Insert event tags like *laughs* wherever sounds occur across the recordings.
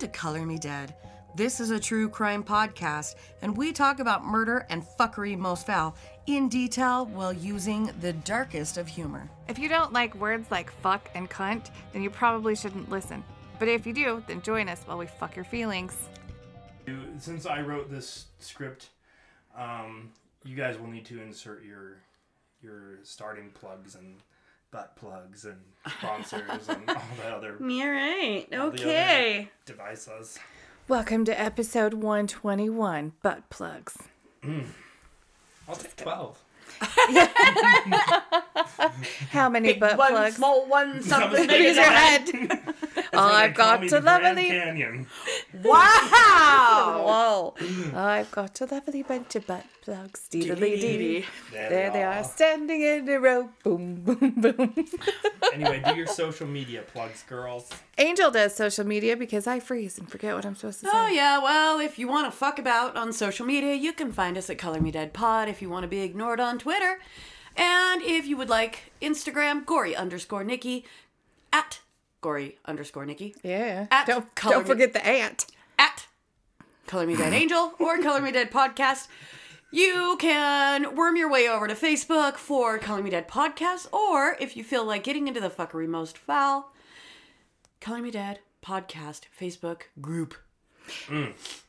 Welcome to Color Me Dead. This is a true crime podcast, and we talk about murder and fuckery most foul in detail while using the darkest of humor. If you don't like words like fuck and cunt, then you probably shouldn't listen. But if you do, then join us while we fuck your feelings. Since I wrote this script, um, you guys will need to insert your your starting plugs and butt plugs and sponsors and *laughs* all the other All right. all the Okay. other devices. Welcome to episode 121 Butt Plugs. Mm. I'll take twelve. *laughs* How many butt one plugs? small one, something big as your your head. That's Oh, *laughs* what they I've got me, to the Grand lovely. Canyon. *laughs* Wow. Whoa. I've got a lovely bunch of butt plugs. Dee-dee-dee. Dee-dee-dee. There they are, standing in a row. Boom, boom, boom. Anyway, do your social media plugs, girls. Angel does social media because I freeze and forget what I'm supposed to oh, say. Oh yeah, well, if you want to fuck about on social media, you can find us at Color Me Dead Pod. If you want to be ignored on Twitter, and if you would like Instagram, Gory underscore Nikki, at Gory underscore Nikki, Yeah. At don't, don't Me- forget the ant. at Color Me Dead Angel or Color Me Dead Podcast. You can worm your way over to Facebook for Color Me Dead Podcast, or if you feel like getting into the fuckery most foul, Color Me Dead Podcast Facebook group.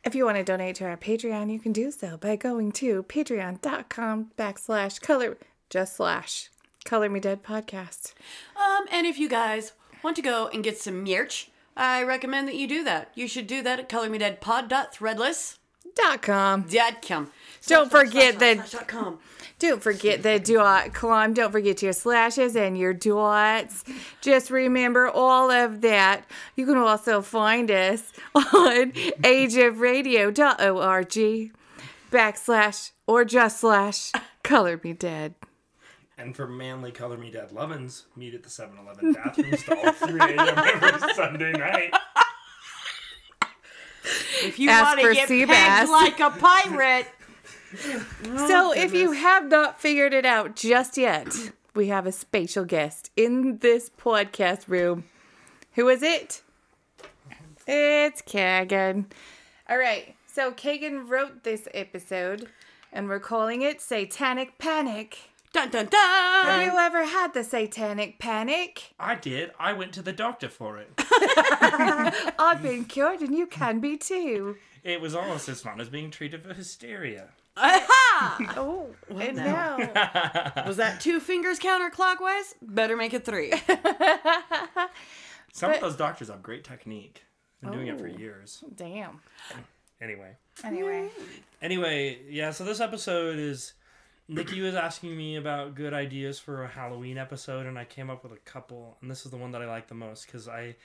If you want to donate to our Patreon, you can do so by going to patreon.com backslash color, just slash color me dead podcast. Um, and if you guys want to go and get some merch, I recommend that you do that. You should do that at colormedeadpod.threadless.com. Dot com. Dot com. Don't forget Slash, that- slash, dot com. Don't forget the dot com. Don't forget your slashes and your dots. Just remember all of that. You can also find us *laughs* on ageofradio.org backslash or just slash color me dead. And for manly color me dead lovins, meet at the 7-Eleven bathroom stall 3 a.m. every *laughs* Sunday night. If you want to get sea pegged like a pirate. *laughs* So, oh, if you have not figured it out just yet, we have a special guest in this podcast room. Who is it? It's Kagan. All right. So, Kagan wrote this episode, and we're calling it Satanic Panic. Dun dun Have you ever had the Satanic Panic? I did. I went to the doctor for it. *laughs* I've been cured, and you can be too. It was almost as fun as being treated for hysteria. Aha! Oh, and now? now. *laughs* Was that two fingers counterclockwise? Better make it three. *laughs* Some of those doctors have great technique. Been doing it for oh, years. Damn. Anyway. Anyway. Anyway, yeah, so this episode is Nikki was asking me about good ideas for a Halloween episode and I came up with a couple and this is the one that I like the most cuz I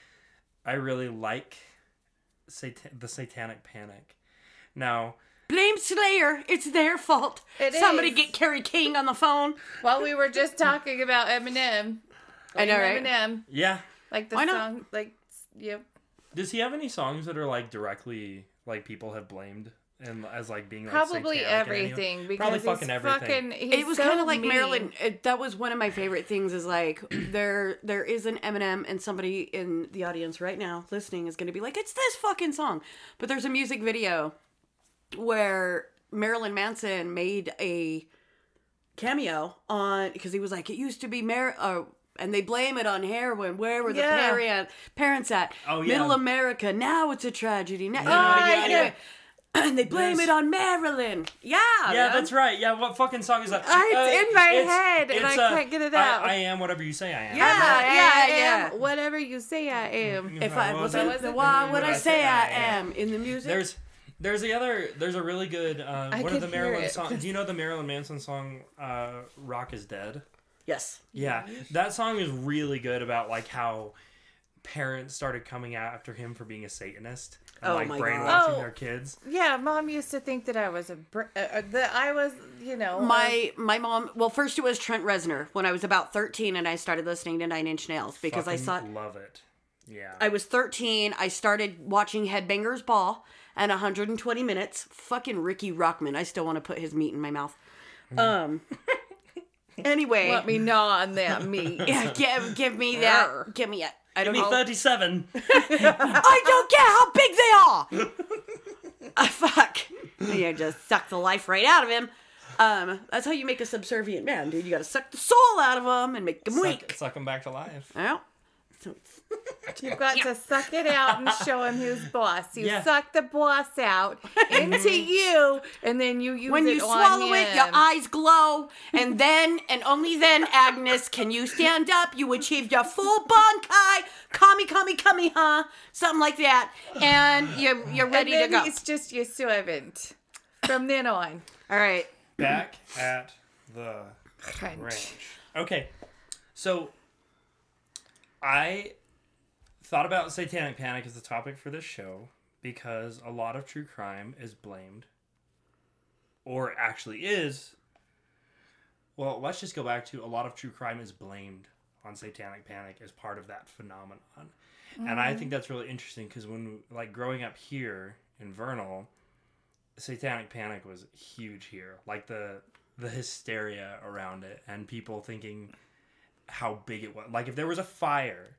I really like satan- the satanic panic. Now, Blame Slayer. It's their fault. It Somebody is. get Kerry King on the phone. Well, we were just talking about Eminem. I know, right? Eminem. yeah, Like the Why not? song, like, yep. does he have any songs that are like directly like people have blamed and as like being like Probably satanic and any- everything because Probably fucking everything. fucking. It was so kind of like mean. Marilyn. It, that was one of my favorite things. Is like *clears throat* there there is an Eminem, and somebody in the audience right now listening is going to be like, "It's this fucking song," but there's a music video where Marilyn Manson made a cameo on because he was like, "It used to be Mar." Uh, and they blame it on heroin. Where were the Yeah. parent, parents at? Oh, yeah. Middle America. Now it's a tragedy. Now, you know, Oh, yeah, yeah. anyway. And they blame There's- it on Marilyn. Yeah. Yeah, man. that's right. Yeah, what fucking song is that? Ah, it's in my it's- head, and it's, I uh, can't get it I- out. I, am whatever you say I am. Yeah. Yeah, yeah, I yeah. am whatever you say I am. If I What wasn't, was the it? why would I say I am in the music? There's there's the other there's a really good uh, I one of the Marilyn it. songs. Do you *laughs* know the Marilyn Manson song uh, "Rock Is Dead"? yes. Yeah, that song is really good about like how parents started coming out after him for being a Satanist and Oh like my brainwashing God. their kids. Yeah, mom used to think that I was a br- uh, uh, that I was, you know, My my mom. Well, first it was Trent Reznor when I was about thirteen, and I started listening to Nine Inch Nails because I Fucking saw love it. Yeah. I was thirteen. I started watching Headbangers Ball and 120 minutes. Fucking Riki Rachtman. I still want to put his meat in my mouth. Um. *laughs* Anyway, Let me gnaw on that meat. yeah, give give me that. Give me it. I don't Give me know. 37. *laughs* *laughs* I don't care how big they are. *laughs* Ah, fuck. You just suck the life right out of him. Um, that's how you make a subservient man, dude. You gotta suck the soul out of him and make him suck, weak. suck him back to life. Well, *laughs* You've got to suck it out and show him who's boss. You Yeah. suck the boss out *laughs* into mm-hmm. you, and then you use when it you on swallow it, your eyes glow, and then and only then, Agnes, can you stand up. You achieve your full bankai, kami kami kami, huh? Something like that, and you're you're and ready to go. It's just your servant from then on. All right. Back at the Crunch. ranch. Okay, so I thought about satanic panic as the topic for this show because a lot of true crime is blamed, or actually is. Well, let's just go back to a lot of true crime is blamed on satanic panic as part of that phenomenon, and I mm-hmm. think that's really interesting because when like growing up here in Vernal, satanic panic was huge here like the the hysteria around it and people thinking how big it was. Like if there was a fire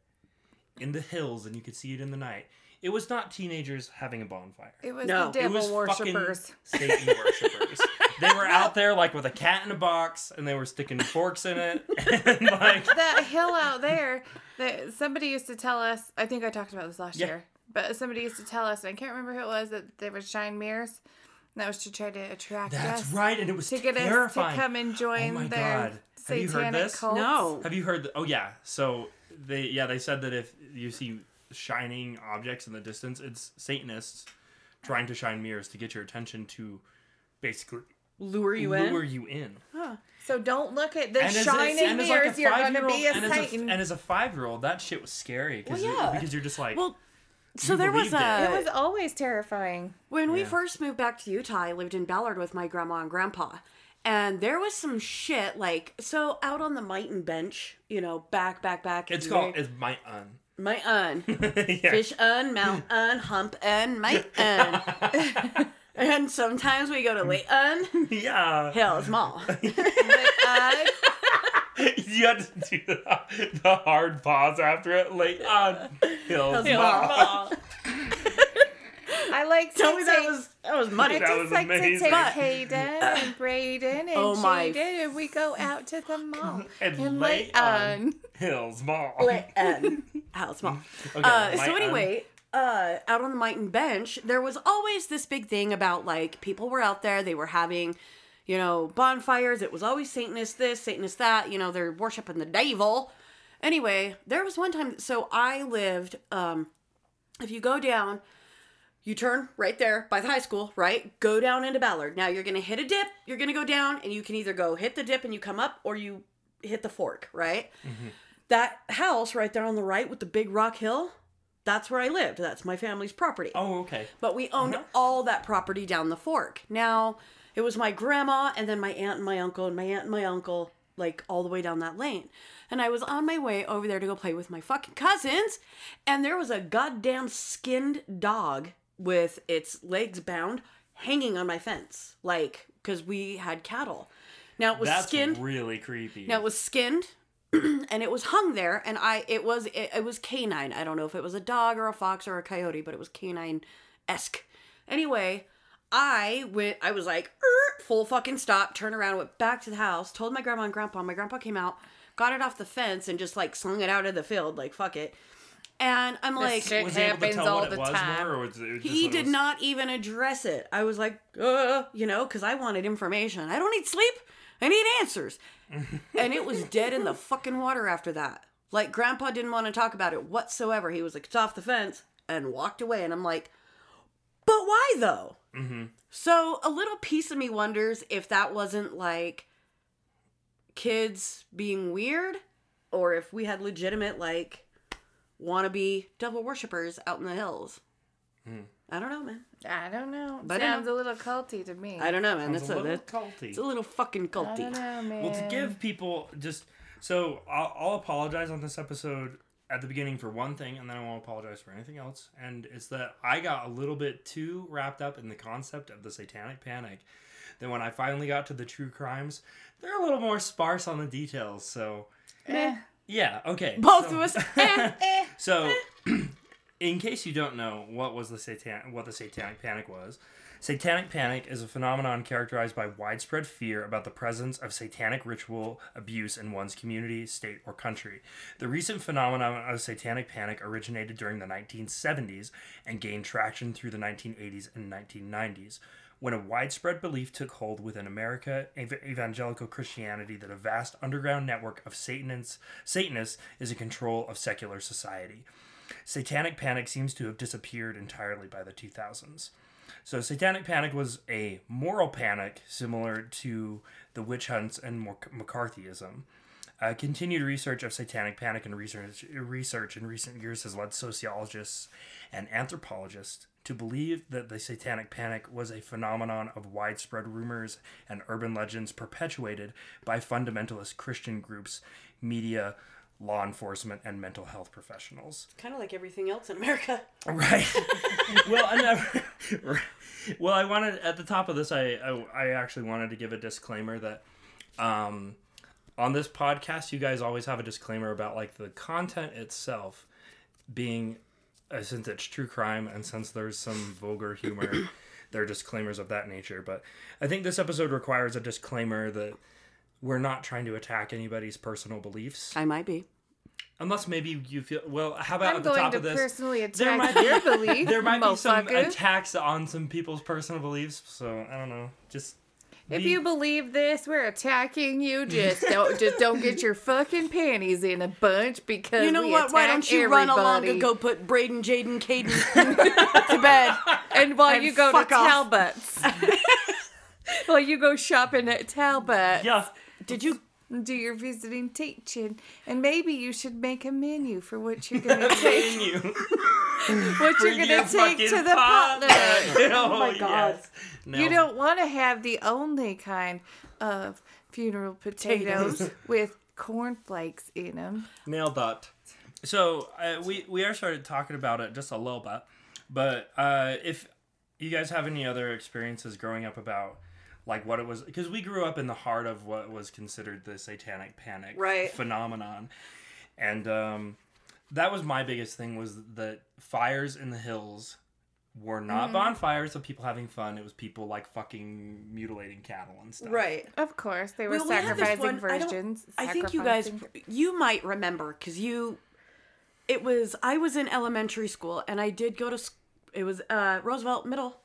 in the hills and you could see it in the night it was not teenagers having a bonfire. It was No, the it it devil was worshippers. fucking satan worshippers. They were out there like with a cat in a box and they were sticking forks in it *laughs* and like that hill out there that somebody used to tell us i think i talked about this last Yeah. year but somebody used to tell us and i can't remember who it was that they would shine mirrors and that was to try to attract that's us right and it was to get us to come and oh join oh my their god have you heard this cults. No. Have you heard? The, oh yeah. So they yeah they said that if you see shining objects in the distance, it's Satanists trying to shine mirrors to get your attention to basically Lure you lure in. you in. so don't look at the as a- shining and as, like, mirrors you're gonna five-year-old- be a and as satan and as a five year old, that shit was scary because Well, yeah. because you're just like Well, so You there was believed it. a it was always terrifying When we first moved back to Utah, I lived in Ballard with my grandma and grandpa. And there was some shit like so out on the Myton bench, you know, back, back, back. it's you called it's my un. my un, *laughs* yeah. fish un, mount un, hump un, my un. *laughs* and sometimes we go to late un, yeah. hell's mall. *laughs* but you had to do the, the hard pause after it. Late on hills. Mall. I like to Tell me that take- was that was money. I That just was like amazing. to take Hayden and Braden and Oh my- Jaden and we go out to the *laughs* mall And and lay lay on on. Hills Mall. Late un, hell's *laughs* mall. Okay, Uh, so un. anyway, uh, out on the Myton bench, there was always this big thing about like people were out there, they were having, you know, bonfires. It was always Satanist this, Satanist that. You know, they're worshiping the devil. Anyway, there was one time. So I lived. Um, if you go down, you turn right there by the high school, right? Go down into Ballard. Now you're gonna hit a dip. You're gonna go down, and you can either go hit the dip and you come up, or you hit the fork, right? Mm-hmm. That house right there on the right with the big rock hill, that's where I lived. That's my family's property. Oh, okay. But we owned uh-huh. all that property down the fork. Now, it was my grandma and then my aunt and my uncle and my aunt and my uncle, like all the way down that lane. And I was on my way over there to go play with my fucking cousins, and there was a goddamn skinned dog with its legs bound hanging on my fence. Like, because we had cattle. Now, it was That's skinned. really creepy. Now it was skinned *clears throat* and it was hung there and I it was it, it was canine. I don't know if it was a dog or a fox or a coyote, but it was canine esque. Anyway, I went I was like full fucking stop, turn around, went back to the house, told my grandma and grandpa. My grandpa came out, got it off the fence and just like slung it out of the field, like fuck it. And I'm like shit was he able to happens tell all what the was time. more, or was it just he what it did was- not even address it. I was like, uh, you know, because I wanted information. I don't need sleep. I need answers. *laughs* and it was dead in the fucking water after that. Like, Grandpa didn't want to talk about it whatsoever. He was like, it's off the fence and walked away. And I'm like, but why though? Mm-hmm. So a little piece of me wonders if that wasn't like kids being weird or if we had legitimate, like, wannabe devil worshippers out in the hills. Hmm. I don't know, man. I don't know. But I don't Sounds a little culty to me. I don't know, man. Sounds That's a a, little that- culty. it's a little fucking I culty. don't know, man. Well, to give people just so I'll, I'll apologize on this episode at the beginning for one thing, and then I won't apologize for anything else. And it's that I got a little bit too wrapped up in the concept of the satanic panic. Then when I finally got to the true crimes, they're a little more sparse on the details. So Eh. Yeah, okay. Both so- of us. *laughs* eh, eh. So, *clears throat* in case you don't know what was the satan what the satanic panic was, satanic panic is a phenomenon characterized by widespread fear about the presence of satanic ritual abuse in one's community, state, or country. The recent phenomenon of satanic panic originated during the 1970s and gained traction through the 1980s and 1990s. When a widespread belief took hold within America, ev- evangelical Christianity, that a vast underground network of Satanists, Satanists is in control of secular society. Satanic panic seems to have disappeared entirely by the 2000s. So, satanic panic was a moral panic similar to the witch hunts and McCarthyism. Uh, continued research of satanic panic and research, research in recent years has led sociologists and anthropologists to believe that the satanic panic was a phenomenon of widespread rumors and urban legends perpetuated by fundamentalist Christian groups, media, law enforcement, and mental health professionals. Kind of like everything else in America. *laughs* Right. well, I never. *laughs* well, I wanted at the top of this. I, I I actually wanted to give a disclaimer that, um, on this podcast, you guys always have a disclaimer about like the content itself being, Uh, since it's true crime and since there's some vulgar humor, *coughs* there are disclaimers of that nature. But I think this episode requires a disclaimer that we're not trying to attack anybody's personal beliefs. I might be. Unless maybe you feel well. How about I'm at the going top to of this? personally there might- your belief. *laughs* there might be some motherfucker. attacks on some people's personal beliefs. So I don't know. Just If be- you believe this, we're attacking you. Just don't, just don't get your fucking panties in a bunch because You know we what? Why don't you run along and go put Braden, Jaden, Caden *laughs* to bed? And while and you go to fuck off. Talbot's, *laughs* while you go shopping at Talbot's, yeah. Did you? do your visiting teaching, and maybe you should make a menu for what you're *laughs* gonna take, you. what you're gonna take to the potluck. Oh, oh my God. No. You don't want to have the only kind of funeral potatoes *laughs* with cornflakes in them. nailed that. So uh, we we are started talking about it just a little bit, but uh, if you guys have any other experiences growing up about like what it was because we grew up in the heart of what was considered the satanic panic Right. phenomenon and um, that was my biggest thing was that fires in the hills were not bonfires of people having fun it was people like fucking mutilating cattle and stuff Right. Of course, they were Well, we sacrificing one- I virgins. I think you guys, you might remember because you, it was I was in elementary school and I did go to, it was uh, Roosevelt Middle,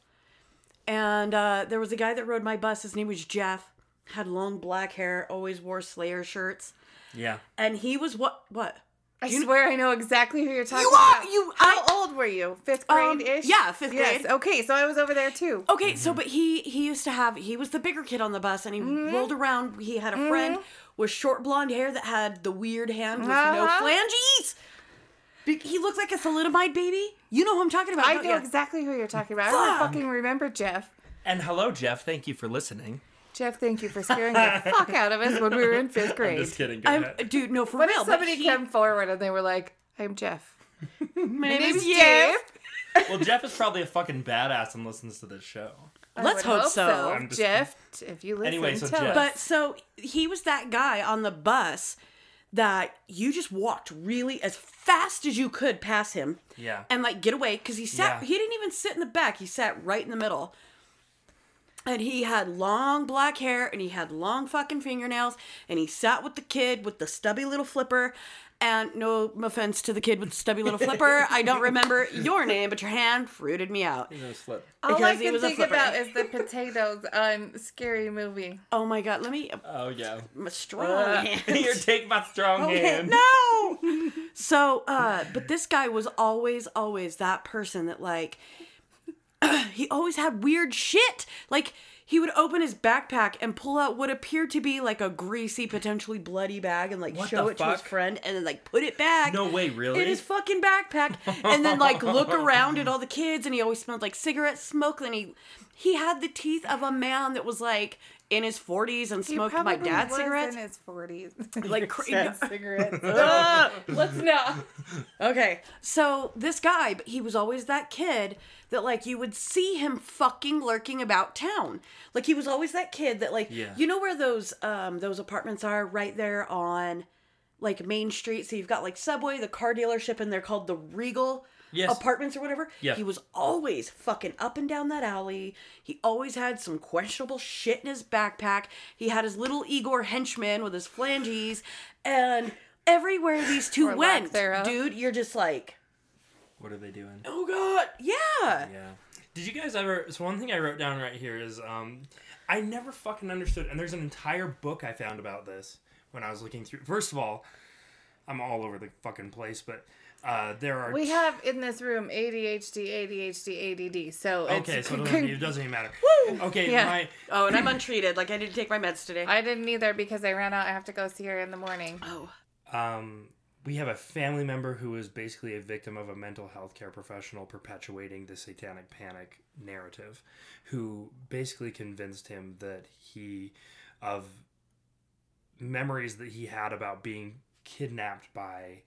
and uh, there was a guy that rode my bus. His name was Jeff. Had long black hair. Always wore Slayer shirts, yeah and he was what what. I you- swear I know exactly who you're talking You are about. you. How I, old were you? Fifth Um, grade ish. yeah, fifth grade. Okay, so I was over there too. Okay, so but he he used to have he was the bigger kid on the bus and he Mm-hmm. rolled around. He had a friend with short blonde hair that had the weird hand with no Uh-huh. flanges. He looked like a thalidomide baby. You know who I'm talking about? I know ya? exactly who you're talking about. I don't fucking remember Jeff. and hello jeff thank you for listening Jeff, thank you for scaring the *laughs* fuck out of us when we were in fifth grade. i'm grade. just kidding go I'm, ahead. dude, no, for What real. if somebody he- came forward and they were like, "I'm Jeff." *laughs* My name name is is Jeff. well jeff is probably a fucking badass and listens to this show I Let's would hope so. I'm Jeff, if you listen, Anyway, so tell Jeff- But so he was that guy on the bus that you just walked really as fast as you could past him yeah and like get away because he sat. Yeah. He didn't even sit in the back. He sat right in the middle. And he had long black hair and he had long fucking fingernails and he sat with the kid with the stubby little flipper. And no offense to the kid with the stubby little flipper, I don't *laughs* remember your name, but your hand fruited me out. flip. all I because he can was think about is the potatoes on Scary Movie. Oh my god, let me oh yeah my strong Uh, *laughs* hand. *laughs* Here, take my strong Okay, hand. No. so, uh, but this guy was always, always that person that like *clears throat* he always had weird shit. Like he would open his backpack and pull out what appeared to be like a greasy, potentially bloody bag and like What show it to his friend and then like put it back. No way, really? In his fucking backpack, and then like look around at all the kids, and he always smelled like cigarette smoke. Then he, he had the teeth of a man that was like in his forties and He smoked my probably dad's was cigarettes. in his forties. *laughs* Like *laughs* cra- Dad's cigarettes. *laughs* Let's not. Okay. So this guy, but he was always that kid that like you would see him fucking lurking about town. Like he was always that kid that like Yeah. you know where those um those apartments are right there on like Main Street. So you've got like Subway, the car dealership, and they're called the Regal Yes. apartments or whatever. Yeah. He was always fucking up and down that alley. He always had some questionable shit in his backpack. He had his little Igor henchman with his flanges. And everywhere these two went, thereof. dude, you're just like, What are they doing? oh god, yeah. Yeah. Did you guys ever? So one thing I wrote down right here is um, I never fucking understood, and there's an entire book I found about this when I was looking through. First of all, I'm all over the fucking place, but uh, there are. We have in this room ADHD, ADHD, ADD. So it's Okay, so it doesn't, *laughs* it doesn't even matter. Okay, Yeah. my Oh, and I'm untreated. Like I didn't take my meds today. I didn't either because I ran out. I have to go see her in the morning. oh. um, we have a family member who is basically a victim of a mental health care professional perpetuating the satanic panic narrative, who basically convinced him that he, of memories that he had about being kidnapped by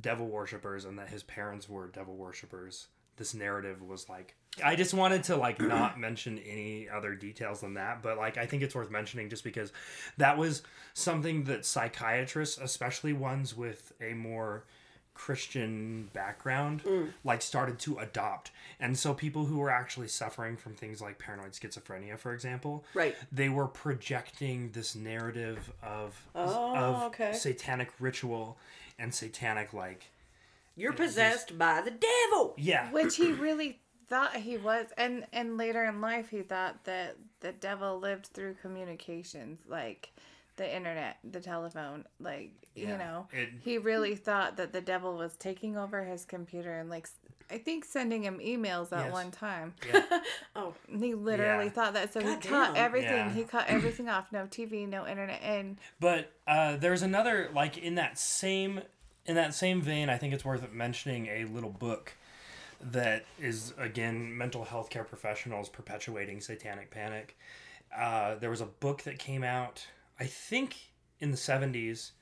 devil worshippers and that his parents were devil worshippers. This narrative was like I just wanted to like not *clears throat* mention any other details than that, but like I think it's worth mentioning just because that was something that psychiatrists, especially ones with a more Christian background, mm. like started to adopt. And so people who were actually suffering from things like paranoid schizophrenia, for example, Right. they were projecting this narrative of Oh, of okay. satanic ritual and satanic like You're possessed by the devil. yeah Which he really thought he was, and and later in life he thought that the devil lived through communications, like the internet, the telephone, like you know. it- he really thought that the devil was taking over his computer and like I think sending him emails at Yes. one time. yeah *laughs* Oh, He literally Yeah. thought that, so he God cut damn. everything. Yeah. He cut everything off. No TV, no internet, and But uh, there's another like in that same in that same vein. I think it's worth mentioning a little book that is again mental health care professionals perpetuating satanic panic. Uh, there was a book that came out, I think, in the '70s,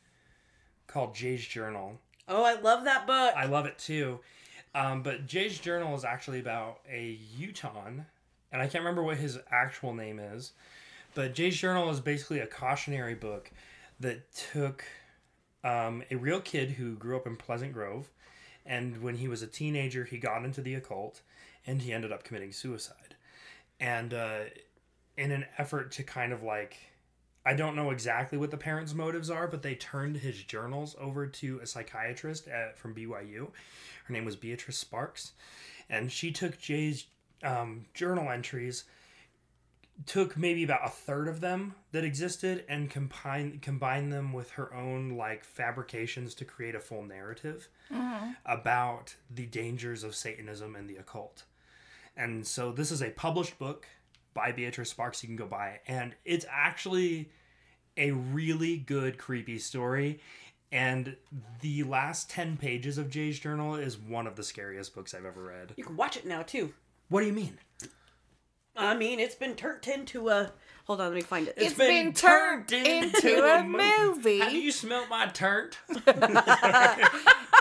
called Jay's Journal. oh, I love that book. I love it too. Um, but Jay's Journal is actually about a Utahn, and I can't remember what his actual name is. But Jay's Journal is basically a cautionary book that took um, a real kid who grew up in Pleasant Grove, and when he was a teenager, he got into the occult, and he ended up committing suicide. And uh, in an effort to kind of like I don't know exactly what the parents' motives are, but they turned his journals over to a psychiatrist at, from BYU. Her name was Beatrice Sparks, and she took Jay's um, journal entries, took maybe about a third of them that existed, and combined combined them with her own like fabrications to create a full narrative mm-hmm. about the dangers of Satanism and the occult. And so this is a published book by Beatrice Sparks. You can go buy it, and it's actually a really good creepy story. And the last ten pages of Jay's journal is one of the scariest books I've ever read. you can watch it now too. What do you mean? I mean, it's been turned into a. Hold on, let me find it. It's been turned into a movie. Have you smelt my turnt? *laughs* *laughs*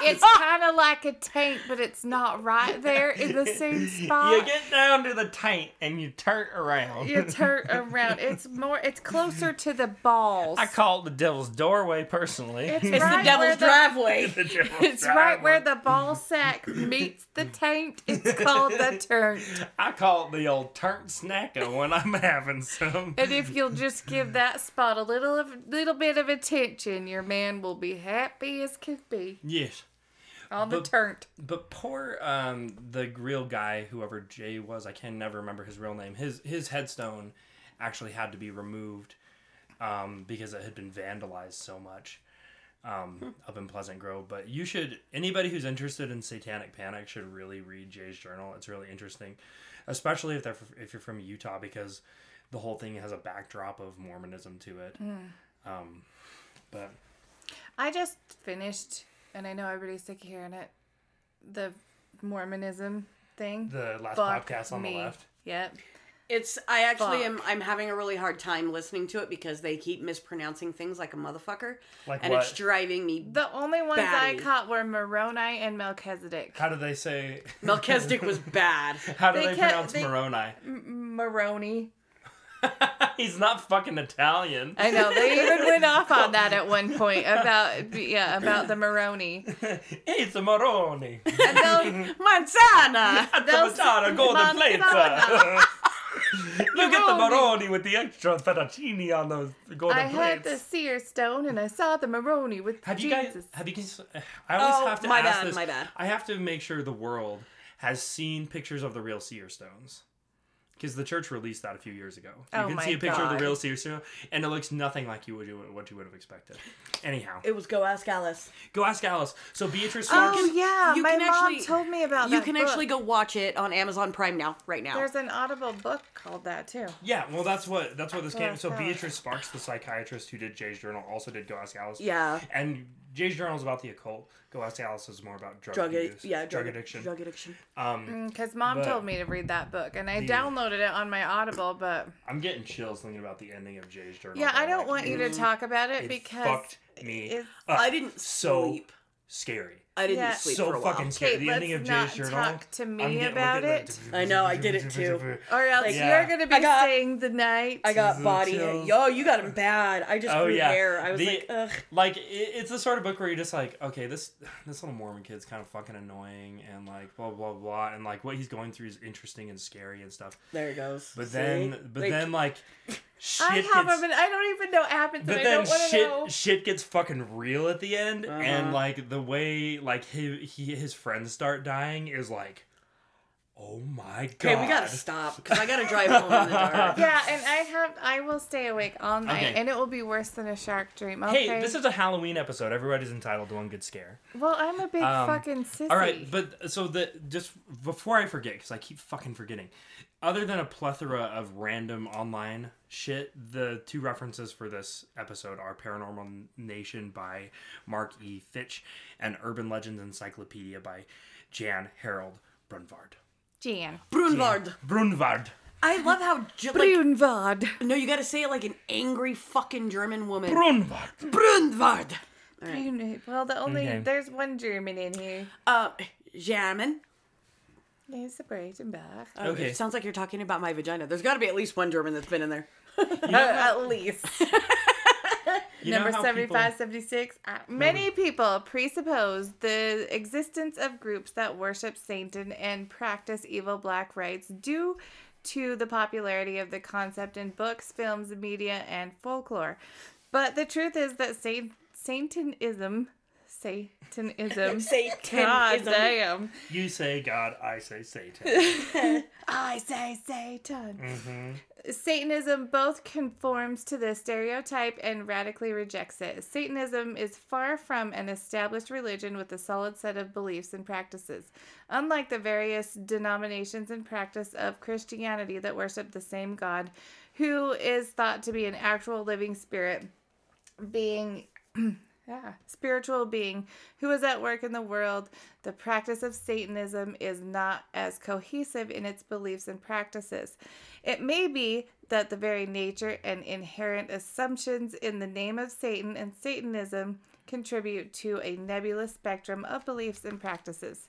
it's *laughs* kind of like a taint, but it's not right there in the same *laughs* spot. You get down to the taint and you turn around. You *laughs* turn around. It's more. It's closer to the balls. I call it the devil's doorway personally. It's it's right the devil's the- driveway. The devil's It's right where the ball sack meets the taint. It's called the turn. I call it the old turnt snacker when I'm having some. And if you'll just give that spot a little of little bit of attention, your man will be happy as could be Yes. On the But- turnt. But poor um the real guy, whoever Jay was, I can never remember his real name. His his headstone actually had to be removed um because it had been vandalized so much um up in Pleasant Grove. But you should anybody who's interested in satanic panic should really read Jay's journal. It's really interesting, especially if they're if you're from Utah because the whole thing has a backdrop of Mormonism to it. Um but I just finished, and I know everybody's sick of hearing it. The Mormonism thing. the last Fuck podcast on me. the left. Yep. It's. I actually Fuck. am. I'm having a really hard time listening to it because they keep mispronouncing things like a motherfucker, Like and what? it's driving me. The only ones I caught were Moroni and Melchizedek. How do they say Melchizedek was *laughs* bad. How do They they, kept- pronounce they- Moroni? Moroni. *laughs* *laughs* He's not fucking Italian. I know they *laughs* even went off on that at one point about yeah about the Maroni. *laughs* it's a Maroni. And they'll, Manzana. At the Those- golden. Manzana. you get the Maroni. With the extra fettuccine on those golden plates. I had the seer stone and I saw the Maroni with Have you guys? Have you guys? I always Oh, have to my ask bad, this. my bad. I have to make sure the world has seen pictures of the real seer stones. Because the church released that a few years ago. You Oh can my see a picture of the real seer stone, and it looks nothing like you would what you would have expected. Anyhow, It was Go Ask Alice. go ask Alice. So Beatrice Oh Sparks. yeah, you my can mom actually- told me about You that can book. actually go watch it on Amazon Prime now, right now. There's an Audible book called that too. Yeah, well, that's what that's what this came. Oh, So God. Beatrice Sparks, the psychiatrist who did Jay's Journal, also did Go Ask Alice. Yeah. And Jay's Journal is about the occult. Go Ask Alice is more about drug, drug, use, yeah, drug, addiction. Drug addiction. Um, Because mom But- told me to read that book, and I The- downloaded it on my Audible. But I'm getting chills thinking about the ending of Jay's Journal. yeah, I don't like, want you to talk about it, it because fucked me up. I didn't so sleep. scary. I didn't Yeah. sleep so for a while. fucking scary. Okay, the ending of let's Jay's not Journal. talk to me getting- about it. I know, I did it *laughs* too. or else Yeah. you're gonna be I got- staying the night. I got body. chills. Yo, you got him bad. I just Oh grew yeah, hair. I was The- like, ugh. like it's the sort of book where you're just like, okay, this this little Mormon kid's kind of fucking annoying, and like blah blah blah, and like what he's going through is interesting and scary and stuff. There it goes. But See? then, but Like, then like shit I gets, haven't been. I don't even know what happens, but and I then don't to shit know. shit gets fucking real at the end, and Uh-huh. like the way like he, he his friends start dying is like, oh my god. Okay, we gotta stop because I gotta drive home in the dark. *laughs* Yeah, and I have. I will stay awake all night, Okay. and it will be worse than a shark dream. Okay. Hey, this is a Halloween episode. Everybody's entitled to one good scare. well, I'm a big Um, fucking sissy. All right, but so the just before I forget, because I keep fucking forgetting. Other than a plethora of random online shit, the two references for this episode are Paranormal Nation by Marc E. Fitch and Urban Legends Encyclopedia by Jan Harold Brunvand. Jan. Brunvand. Brunvand. I love how ju- like no, you gotta say it like an angry fucking German woman. Brunvand. Brunvand. Brun- Well, the only Okay. there's one German in here. Uh, German. He's a Breitenbach. Oh, Okay. It sounds like you're talking about my vagina. There's got to be at least one German that's been in there. *laughs* at least. *laughs* You Number how 75, 76. Uh, many people presuppose the existence of groups that worship Satan and practice evil black rites due to the popularity of the concept in books, films, media, and folklore. But the truth is that Satanism, Satanism, *laughs* Satanism. God damn. You say God, I say Satan. *laughs* I say Satan. Mm-hmm. Satanism both conforms to the stereotype and radically rejects it. Satanism is far from an established religion with a solid set of beliefs and practices. Unlike the various denominations and practice of Christianity that worship the same God, who is thought to be an actual living spirit, being yeah, spiritual being who is at work in the world, the practice of Satanism is not as cohesive in its beliefs and practices. It may be that the very nature and inherent assumptions in the name of Satan and Satanism contribute to a nebulous spectrum of beliefs and practices.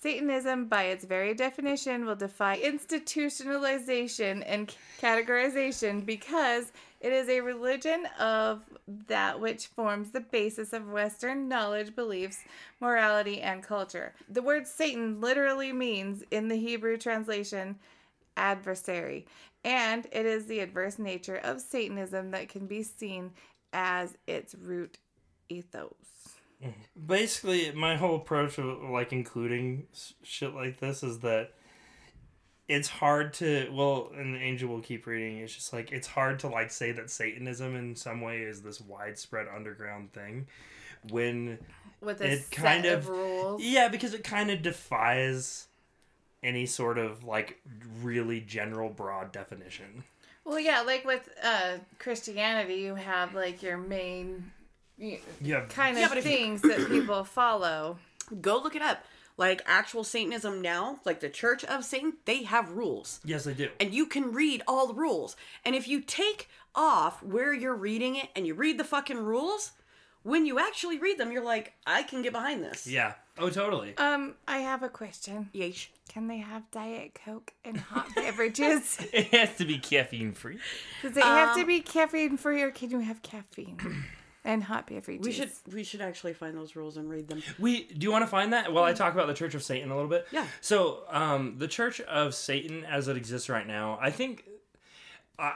Satanism, by its very definition, will defy institutionalization and categorization because it is a religion of that which forms the basis of Western knowledge, beliefs, morality, and culture. The word Satan literally means, in the Hebrew translation, adversary, and it is the adverse nature of Satanism that can be seen as its root ethos. Mm-hmm. basically my whole approach of like including shit like this is that it's hard to well and angel will keep reading it's just like it's hard to like say that satanism in some way is this widespread underground thing when With a It set kind of, of- rules. yeah because it kind of defies any sort of like really general broad definition Well, yeah, like with uh, Christianity, you have like your main you- yeah kind of Yeah, but if you- things that people follow. Go look it up. Like actual Satanism now, like the Church of Satan, they have rules. yes they do And you can read all the rules. And if you take off where you're reading it and you read the fucking rules, when you actually read them, you're like, I can get behind this. Yeah. Oh, totally. Um, I have a question. Yeesh. Can they have Diet Coke and hot *laughs* beverages? *laughs* It has to be caffeine free. Does it have to be caffeine free or can you have caffeine *clears throat* and hot beverages? We should we should actually find those rules and read them. We do you want to find that? Well, I talk about the Church of Satan a little bit. Yeah. So, um, the Church of Satan, as it exists right now, I think, uh,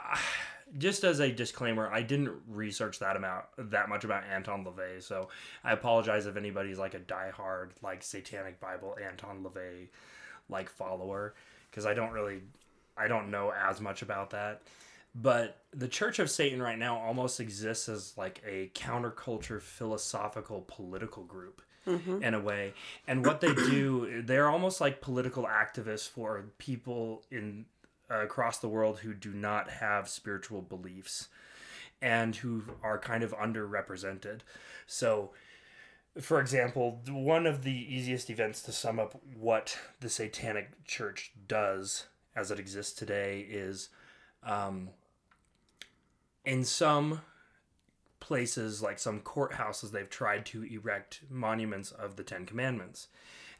just as a disclaimer, I didn't research that amount that much about Anton LaVey, so I apologize if anybody's like a diehard like Satanic Bible Anton LaVey like follower, because I don't really, I don't know as much about that. But the Church of Satan right now almost exists as like a counterculture philosophical political group in a way. And what they do, they're almost like political activists for people in uh, across the world who do not have spiritual beliefs and who are kind of underrepresented. So, for example, one of the easiest events to sum up what the Satanic Church does as it exists today is um, in some places, like some courthouses, they've tried to erect monuments of the Ten Commandments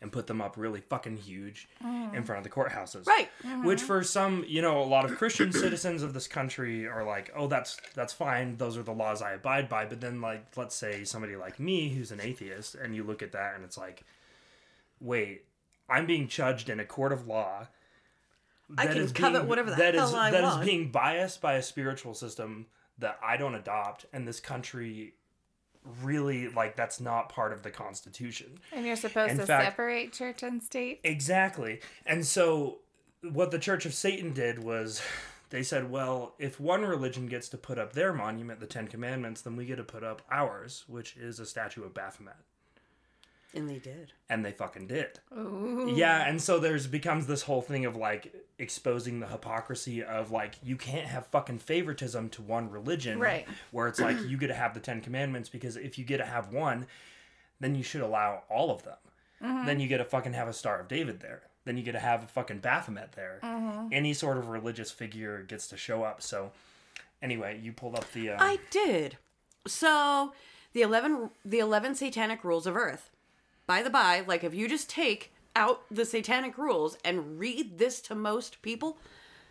and put them up really fucking huge in mm. front of the courthouses. Right. Which mm-hmm. for some, you know, a lot of Christian *coughs* citizens of this country are like, "Oh, that's that's fine. Those are the laws I abide by." But then like let's say somebody like me who's an atheist and you look at that and it's like, "Wait, I'm being judged in a court of law." I can is covet being- whatever the that hell is- I that is want. being biased by a spiritual system that I don't adopt and this country really like that's not part of the constitution. and you're supposed in to fact- separate church and state? Exactly. And so what the Church of Satan did was *laughs* they said, well, if one religion gets to put up their monument, the Ten Commandments, then we get to put up ours, which is a statue of Baphomet. And they did. And they fucking did. Yeah, and so there's becomes this whole thing of like exposing the hypocrisy of like you can't have fucking favoritism to one religion. Right. Where it's like you get to have the Ten Commandments because if you get to have one, then you should allow all of them. Then you get to fucking have a Star of David there. Then you get to have a fucking Baphomet there. Any sort of religious figure gets to show up. So anyway, you pulled up the. Um, I did. So the eleven the eleven satanic rules of Earth. By the by, like if you just take out the satanic rules and read this to most people,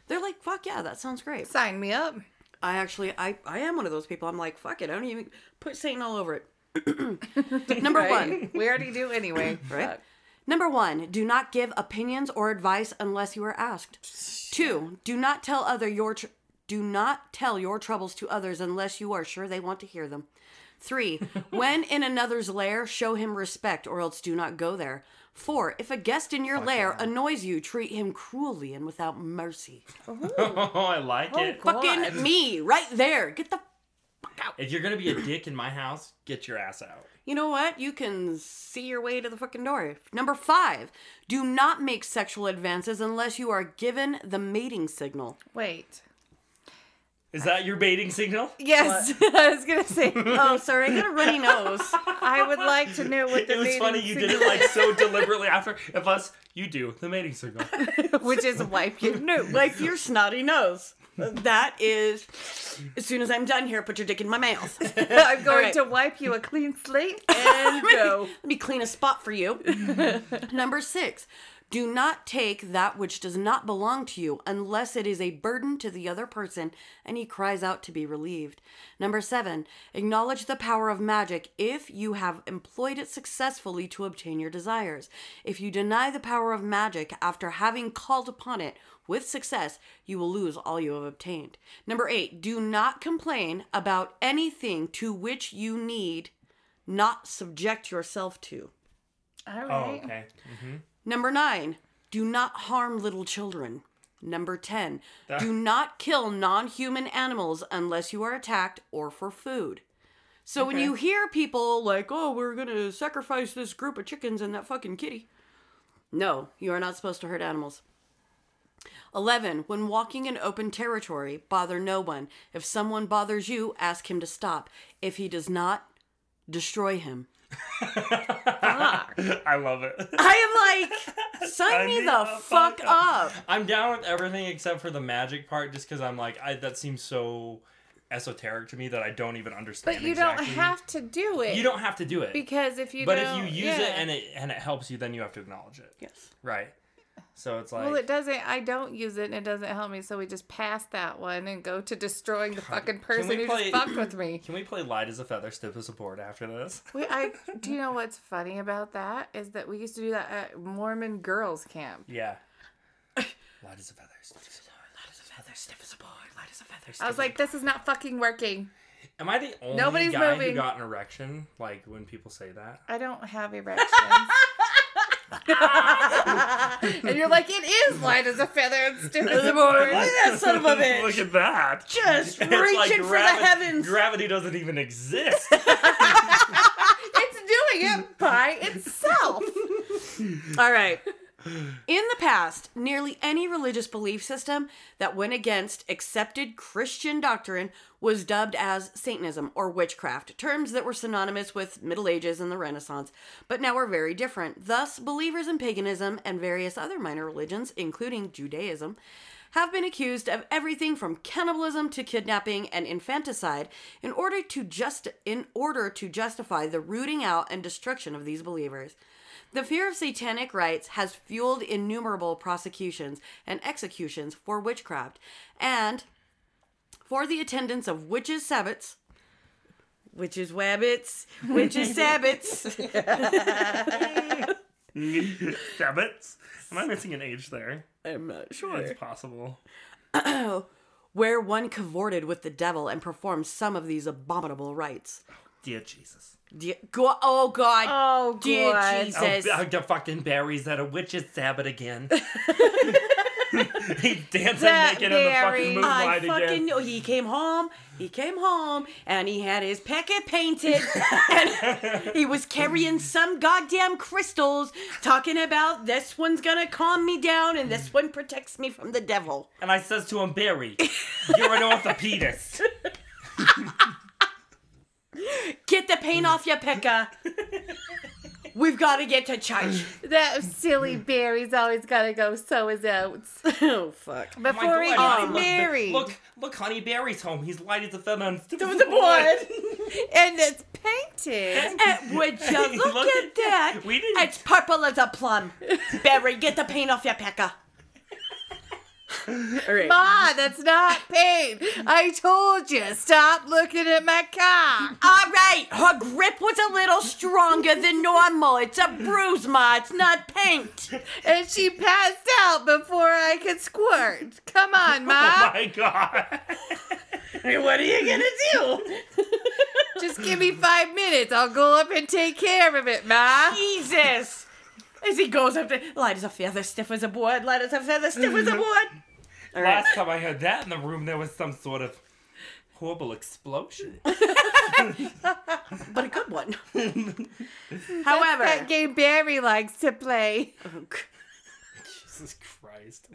they're like, "Fuck yeah, that sounds great." Sign me up. I actually, I, I am one of those people. I'm like, "Fuck it, I don't even put Satan all over it." *laughs* Number one. We already do anyway. *laughs* Right? Fuck. Number one, do not give opinions or advice unless you are asked. Two, do not tell other your tr- do not tell your troubles to others unless you are sure they want to hear them. Three, when in another's lair, show him respect or else do not go there. Four, if a guest in your lair annoys you, treat him cruelly and without mercy. oh, *laughs* I like oh, it. Fucking me, right there. Get the fuck out. If you're gonna be a dick in my house, get your ass out. You know what? You can see your way to the fucking door. Number five, do not make sexual advances unless you are given the mating signal. Wait. Is that your baiting signal? Yes, *laughs* I was gonna say. Oh, sorry, I got a runny nose. I would like to know what the It was funny you did it like so deliberately after. And plus, you do the mating signal. *laughs* which is wipe your nose. Like your snotty nose. That is, as soon as I'm done here, put your dick in my mouth. *laughs* I'm going right. to wipe you a clean slate and go. Let me clean a spot for you. Number six, do not take that which does not belong to you unless it is a burden to the other person and he cries out to be relieved. Number seven, acknowledge the power of magic if you have employed it successfully to obtain your desires. If you deny the power of magic after having called upon it with success, you will lose all you have obtained. Number eight, do not complain about anything to which you need not subject yourself to. All Oh, right. okay. Mm-hmm. Number nine, do not harm little children. Number 10, do not kill non human animals unless you are attacked or for food. So when you hear people like, oh, we're going to sacrifice this group of chickens and that fucking kitty, no, you are not supposed to hurt animals. 11. When walking in open territory, bother no one. If someone bothers you, ask him to stop. If he does not, destroy him. *laughs* *laughs* I love it. I am like, sign me the fuck up. I'm down with everything except for the magic part, just because I'm like, I that seems so esoteric to me that I don't even understand. But you exactly. don't have to do it. You don't have to do it. because if you but if don't, you use yeah. it and it and it helps you, then you have to acknowledge it. Yes. Right. So it's like well, it doesn't. I don't use it, and it doesn't help me. So we just pass that one and go to destroying the fucking person who play- just fucked with me. Can we play light as a feather, stiff as a board after this? *laughs* Wait, I do you know what's funny about that is that we used to do that at Mormon girls camp. Yeah. *laughs* light as a feather, stiff as a board. Light as a feather, stiff as a board. Light as a feather, I was like, this is not fucking working. Am I the only Nobody's guy moving. who got an erection? Like when people say that? I don't have erections. *laughs* *laughs* and you're like, it is light as a feather and stiff as a board. that son of a bitch. Look at that. Just It's reaching like for the heavens. Gravity doesn't even exist. *laughs* It's doing it by itself. All right. In the past, nearly any religious belief system that went against accepted Christian doctrine was dubbed as Satanism or witchcraft, terms that were synonymous with Middle Ages and the Renaissance, but now are very different. Thus, believers in paganism and various other minor religions, including Judaism, have been accused of everything from cannibalism to kidnapping and infanticide in order to just in order to justify the rooting out and destruction of these believers. The fear of satanic rites has fueled innumerable prosecutions and executions for witchcraft and for the attendance of witches' sabbats, witches' wabbits, *laughs* witches' sabbats. *laughs* Sabbats? Am I missing an age there? I'm not sure. It's possible. *clears throat* Where one cavorted with the devil and performed some of these abominable rites. Dear Jesus. Dear, go, oh God. Oh, Dear God. Jesus. Oh, oh the fucking Barry's at a witch's sabbat again. *laughs* *laughs* He's dancing That naked in the berry. fucking I fucking again. know. He came home. He came home and he had his packet painted *laughs* and he was carrying some goddamn crystals, talking about this one's gonna calm me down and this one protects me from the devil. And I says to him, Barry, you're an orthopedist. Get the paint off your picker. We've got to get to church. That silly Barry's always got to go sow his oats *laughs* oh fuck. My before he God, gets look, married. Look, look, honey, Barry's home. He's light as a feather and stiff as The a board. and it's painted. Eh, Would you *laughs* look, Look at at- that? we didn't- It's purple as a plum. *laughs* Barry, get the paint off your picker. *laughs* All right. Ma, that's not paint. I told you, stop looking at my cock. All right, her grip was a little stronger than normal. It's a bruise, Ma. It's not paint. And she passed out before I could squirt. Come on, *laughs* oh Ma. Oh my god. *laughs* what are you gonna do? Just give me five minutes. I'll go up and take care of it, Ma. Jesus! As he goes up there, light as a feather, stiff as a board. Light as a feather, stiff as a board. All right. Last time I heard that in the room, there was some sort of horrible explosion. *laughs* But a good one. *laughs* However, That game Barry likes to play. Jesus Christ.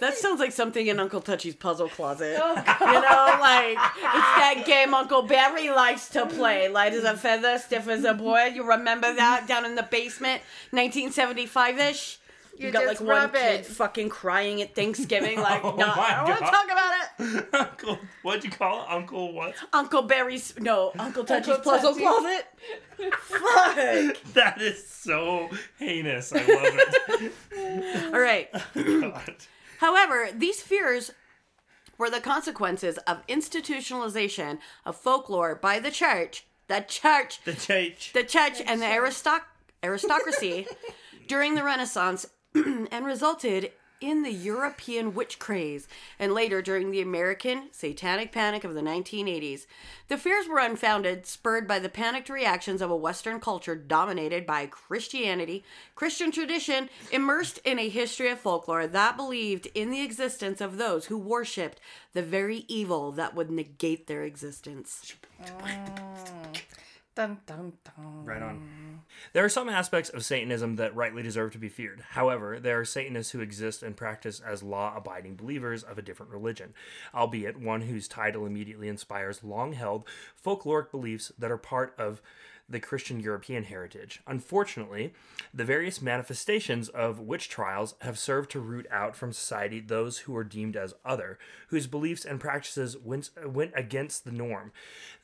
that sounds like something in Uncle Touchy's puzzle closet. Oh, you know, like it's that game Uncle Barry likes to play. Light as a feather, stiff as a board. You remember that down in the basement, 1975 ish. You, You got like one rub kid it. fucking crying at Thanksgiving, *laughs* like, Oh no, I don't want to talk about it. *laughs* Uncle, what'd you call it? Uncle what? Uncle Barry's, no, Uncle Touchy's Uncle puzzle Touchy. closet. *laughs* Fuck. That is so heinous. I love it. All right. God. However, these fears were the consequences of institutionalization of folklore by the church, the church, The church. the church, and the aristoc- aristocracy during the Renaissance, *clears throat* and resulted in the European witch craze, and later during the American satanic panic of the 1980s. The fears were unfounded, spurred by the panicked reactions of a Western culture dominated by Christianity, Christian tradition, immersed in a history of folklore that believed in the existence of those who worshipped the very evil that would negate their existence. *laughs* Dun, dun, dun. Right on. There are some aspects of Satanism that rightly deserve to be feared. However, there are Satanists who exist and practice as law abiding believers of a different religion, albeit one whose title immediately inspires long held folkloric beliefs that are part of the Christian European heritage. Unfortunately, the various manifestations of witch trials have served to root out from society those who were deemed as other, whose beliefs and practices went, went against the norm.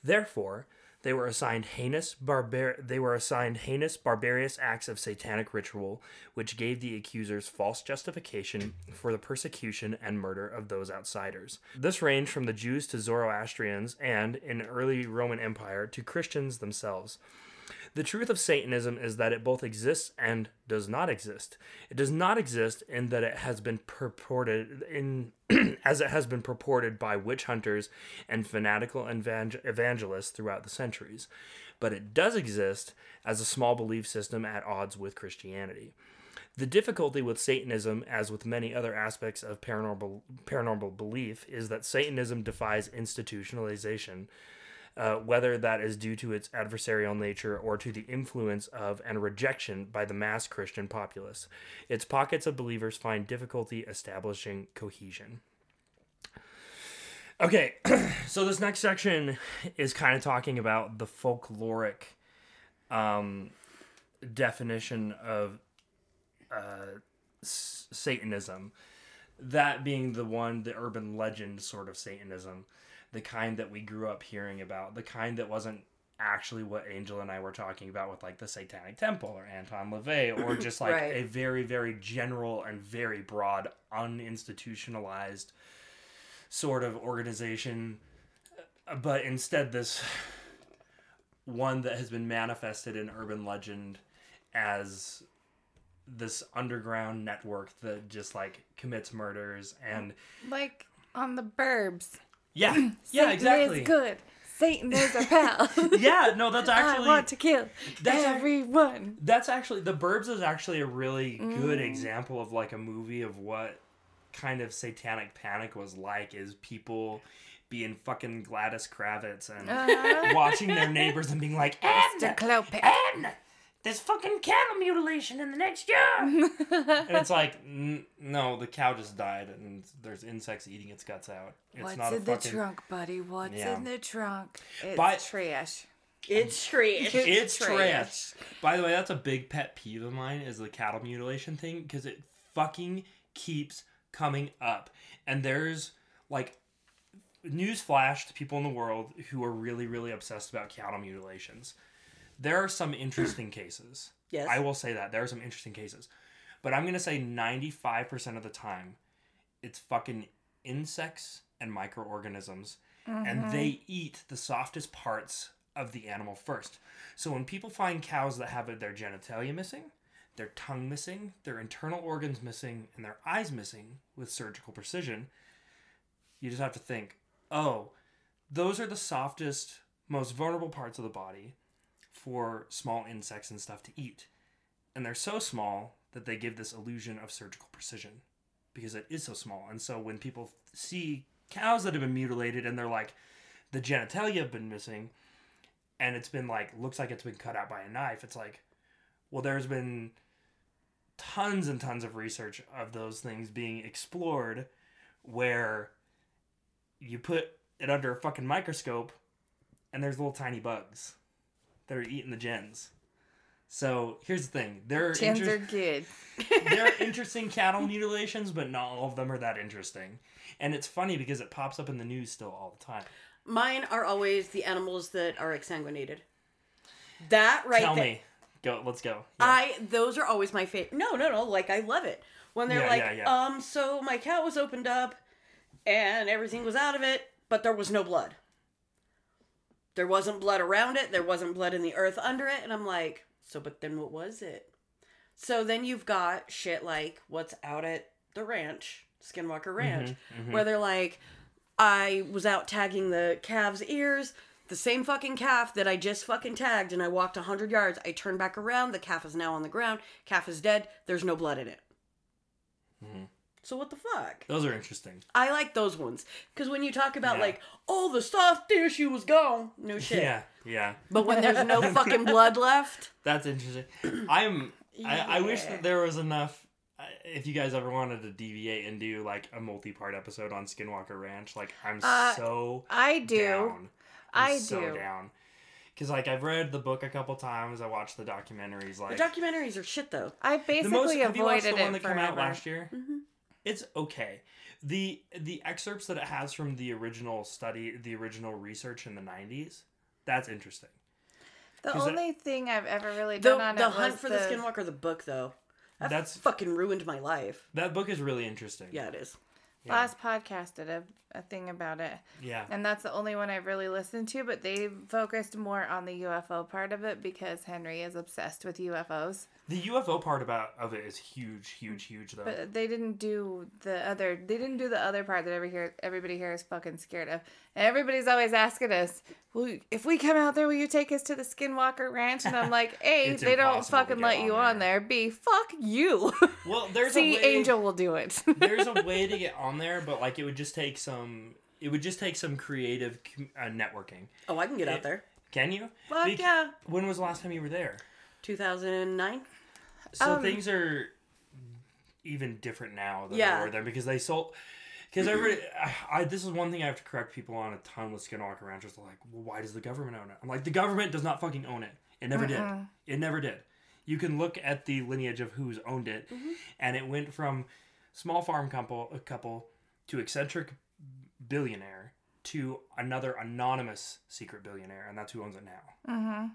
Therefore, they were assigned heinous barbar- they were assigned heinous barbarous acts of satanic ritual which gave the accusers false justification for the persecution and murder of those outsiders. This ranged from the Jews to Zoroastrians and in early Roman Empire to Christians themselves. The truth of Satanism is that it both exists and does not exist. It does not exist in that it has been purported in *clears throat* as it has been purported by witch hunters and fanatical evangelists throughout the centuries. But it does exist as a small belief system at odds with Christianity. The difficulty with Satanism, as with many other aspects of paranormal paranormal belief, is that Satanism defies institutionalization uh, whether that is due to its adversarial nature or to the influence of and rejection by the mass Christian populace. Its pockets of believers find difficulty establishing cohesion. Okay, *clears throat* so this next section is kind of talking about the folkloric um, definition of uh, s- Satanism. That being the one, the urban legend sort of Satanism the kind that we grew up hearing about, the kind that wasn't actually what Angel and I were talking about with like the Satanic Temple or Anton LaVey or *coughs* just like Right. a very, very general and very broad, uninstitutionalized sort of organization. Uh, but instead, this *sighs* one that has been manifested in urban legend as this underground network that just like commits murders and Like on the burbs. Yeah *clears throat* yeah Satan exactly is good. Satan is a pal. *laughs* yeah no that's *laughs* actually. I want to kill That's everyone. that's actually the burbs is actually a really good Mm. example of like a movie of what kind of satanic panic was like is people being fucking Gladys Kravitz and Uh-huh. watching their *laughs* neighbors and being like Mr. Clopin. And there's fucking cattle mutilation in the next year *laughs* and it's like n- no the cow just died and there's insects eating its guts out it's What's not a in the trunk, buddy? What's Yeah. in the trunk? It's But- trash. It's trash. it's trash. By the way, that's a big pet peeve of mine is the cattle mutilation thing because it fucking keeps coming up. And there's like news flash to people in the world who are really really obsessed about cattle mutilations. There are some interesting cases. *clears throat* Yes. I will say that there are some interesting cases. But I'm going to say 95% of the time it's fucking insects and microorganisms and mm-hmm. they eat the softest parts of the animal first. So when people find cows that have their genitalia missing, their tongue missing, their internal organs missing, and their eyes missing with surgical precision, you just have to think, oh, those are the softest, most vulnerable parts of the body for small insects and stuff to eat. And they're so small that they give this illusion of surgical precision because it is so small. And so when people see cows that have been mutilated and they're like, the genitalia have been missing, and it's been like, looks like it's been cut out by a knife, it's like, well, there's been tons and tons of research of those things being explored where you put it under a fucking microscope and there's little tiny bugs that are eating the gens. So here's the thing: there are, Chins inter- are good. *laughs* there are *laughs* interesting cattle mutilations, but not all of them are that interesting. And it's funny because it pops up in the news still all the time. Mine are always the animals that are exsanguinated. That right Tell there. me, go. Let's go. Yeah. I those are always my favorite. No, no, no. Like I love it when they're Yeah, like, yeah. um, so my cow was opened up, and everything was out of it, but there was no blood. There wasn't blood around it. There wasn't blood in the earth under it, and I'm like, so, but then what was it? So then you've got shit like what's out at the ranch, Skinwalker Ranch, Mm-hmm, where they're like, I was out tagging the calf's ears. The same fucking calf that I just fucking tagged, and I walked 100 yards. I turned back around. The calf is now on the ground. Calf is dead. There's no blood in it. Mm-hmm. So what the fuck? Those are interesting. I like those ones. Because when you talk about, Yeah. like, oh, the soft tissue was gone. No shit. Yeah, yeah. But when there's no *laughs* fucking blood left, That's interesting. *clears throat* I'm. I, I wish that there was enough. If you guys ever wanted to deviate and do like a multi-part episode on Skinwalker Ranch, like I'm Uh, so I do. down. I'm I so do. down. because like I've read the book a couple times. I watched the documentaries. Like The documentaries are shit though. I the basically most. Have you watched avoided the one it that came out last year? It's okay. the The excerpts that it has from the original study, the original research in the '90s, that's interesting. The it- only thing I've ever really The, done on the it Hunt was for the... Skinwalker, the book though. That That's fucking ruined my life. that book is really interesting. Yeah, it is. Last podcast did a, a thing about it. Yeah. And that's the only one I've really listened to, but they focused more on the UFO part of it because Henry is obsessed with UFOs. The UFO part about of it is huge, huge, huge though. But they didn't do the other they didn't do the other part that every here everybody here is fucking scared of. And everybody's always asking us, Well if we come out there, will you take us to the Skinwalker Ranch? And I'm like, *laughs* A, they don't fucking let on you on there. there. B, fuck you. *laughs* well, there's See, a way, Angel will do it. *laughs* there's a way to get on there, but like it would just take some. It would just take some creative uh, networking. Oh, I can get It- out there. Can you? Fuck Bec- yeah. When was the last time you were there? 2009. So Um, things are even different now than Yeah. they were then because they sold. Because everybody, I, I, this is one thing I have to correct people on a ton with Skinwalker Ranchers. They're like, well, why does the government own it? I'm like, the government does not fucking own it. It never did. It never did. You can look at the lineage of who's owned it, and it went from small farm couple, a couple, to eccentric billionaire to another anonymous secret billionaire, and that's who owns it now.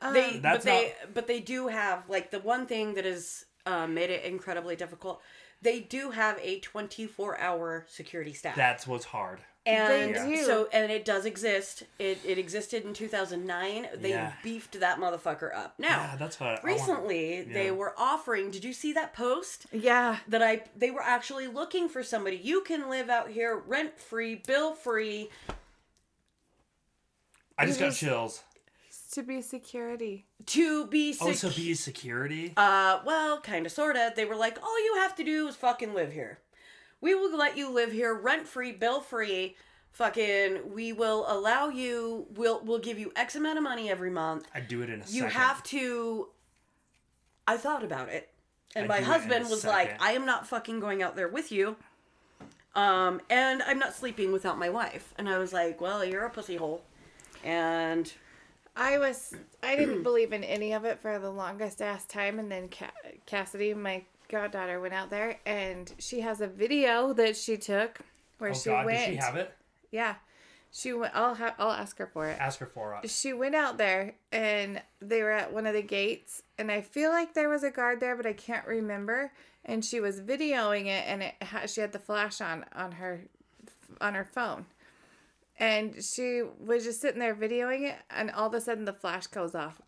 They but That's they but they do have like the one thing that has um, made it incredibly difficult. They do have a 24 hour security staff. That's what's hard. and They do. so and it does exist. It it existed in 2009. They Yeah. beefed that motherfucker up. Now, Yeah, that's what I want. recently they were offering. Did you see that post? yeah. that I they were actually looking for somebody. You can live out here rent free, bill free. I just got chills. To be security. To be Oh, sec- so be security. uh well, kind of sorta. They were like, "All you have to do is fucking live here. We will let you live here rent free, bill free. Fucking we will allow you we'll we'll give you X amount of money every month. I'd do it in a You second. have to I thought about it. And I'd my do it in a husband was like. I am not fucking going out there with you. Um, and I'm not sleeping without my wife. And I was like, Well, you're a pussy hole. And I was I didn't *clears throat* believe in any of it for the longest ass time, and then Ca- Cassidy, my goddaughter, went out there, and she has a video that she took where Oh she God, went. does she have it? Yeah, she went. I'll ha- I'll ask her for it. Ask her for it. She went out there, and they were at one of the gates, and I feel like there was a guard there, but I can't remember. And she was videoing it, and it ha- she had the flash on on her on her phone. And she was just sitting there videoing it, and all of a sudden the flash goes off.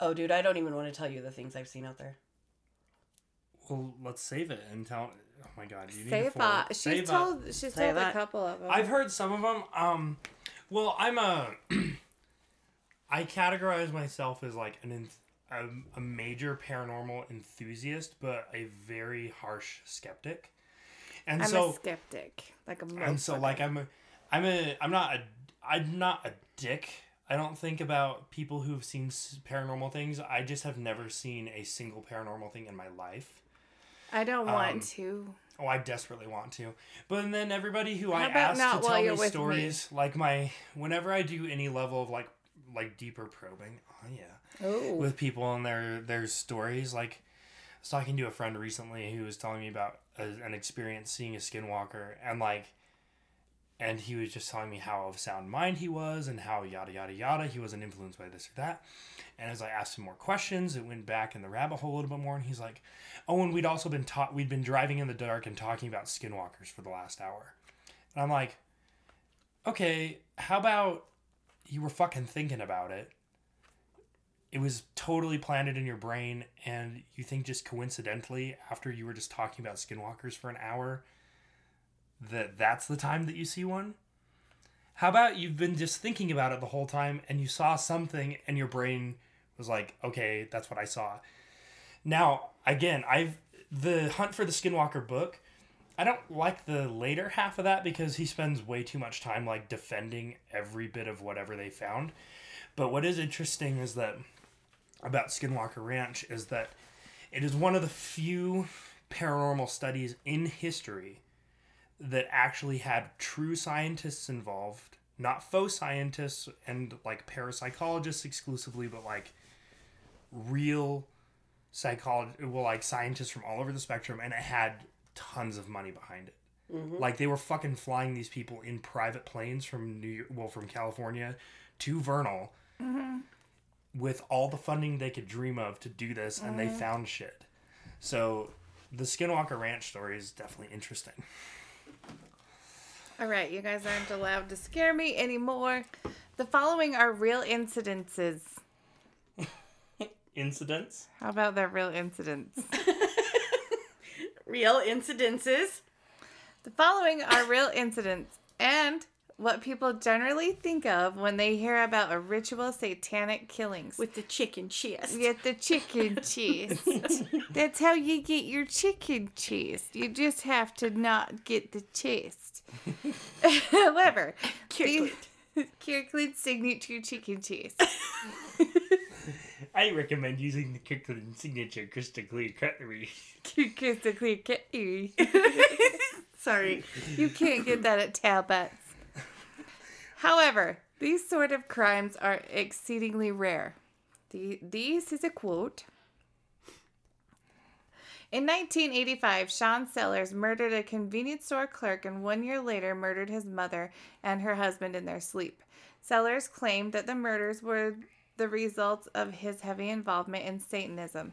oh dude, I don't even want to tell you the things I've seen out there. Well, let's save it and tell. Oh my God, you need to Save forward- that. She's save that. told. She's Say told a couple of them. I've heard some of them. Um, well, I'm a. *clears throat* I categorize myself as like an enth- a, a major paranormal enthusiast, but a very harsh skeptic. And I'm so a skeptic, like a. and so like I'm a, I'm a I'm not a I'm not a dick. I don't think about people who've seen paranormal things. I just have never seen a single paranormal thing in my life. I don't um, want to. Oh, I desperately want to. But then everybody who I How about ask to tell me you're me? stories, like my whenever I do any level of like like deeper probing, oh yeah, Oh. with people and their their stories, like I was talking to a friend recently who was telling me about a, an experience seeing a skinwalker and like and he was just telling me how of sound mind he was and how yada yada yada. He wasn't influenced by this or that. And as i asked him more questions it went back in the rabbit hole a little bit more and he's like oh and we'd also been taught we'd been driving in the dark and talking about skinwalkers for the last hour. And i'm like okay how about you were fucking thinking about it it was totally planted in your brain and you think just coincidentally after you were just talking about skinwalkers for an hour that that's the time that you see one? How about you've been just thinking about it the whole time and you saw something and your brain was like okay that's what i saw. Now again i've the hunt for the skinwalker book i don't like the later half of that because he spends way too much time like defending every bit of whatever they found. But what is interesting is that about Skinwalker Ranch is that it is one of the few paranormal studies in history that actually had true scientists involved not faux scientists and like parapsychologists exclusively, but like real psychology, well, like scientists from all over the spectrum, and it had tons of money behind it. Mm-hmm. Like they were fucking flying these people in private planes from New York, well, from California to Vernal mm-hmm. With all the funding they could dream of to do this, and they mm-hmm. found shit. So the Skinwalker Ranch story is definitely interesting. All right, you guys aren't allowed to scare me anymore. The following are real incidences. *laughs* Incidents? How about they're real incidents? *laughs* Real incidences. the following are real incidents and what people generally think of when they hear about a ritual satanic killings. With the chicken chest. Get the chicken *laughs* cheese. That's how you get your chicken cheese. You just have to not get the chest. *laughs* However, Kirkland. *laughs* Kirkland signature chicken cheese. I recommend using the Kirkland signature crystal clear cutlery. Crystal clear cutlery. Sorry. You can't get that at Talbot's. However, these sort of crimes are exceedingly rare. The, these is a quote. In 1985, Sean Sellers murdered a convenience store clerk and one year later murdered his mother and her husband in their sleep. Sellers claimed that the murders were the result of his heavy involvement in Satanism.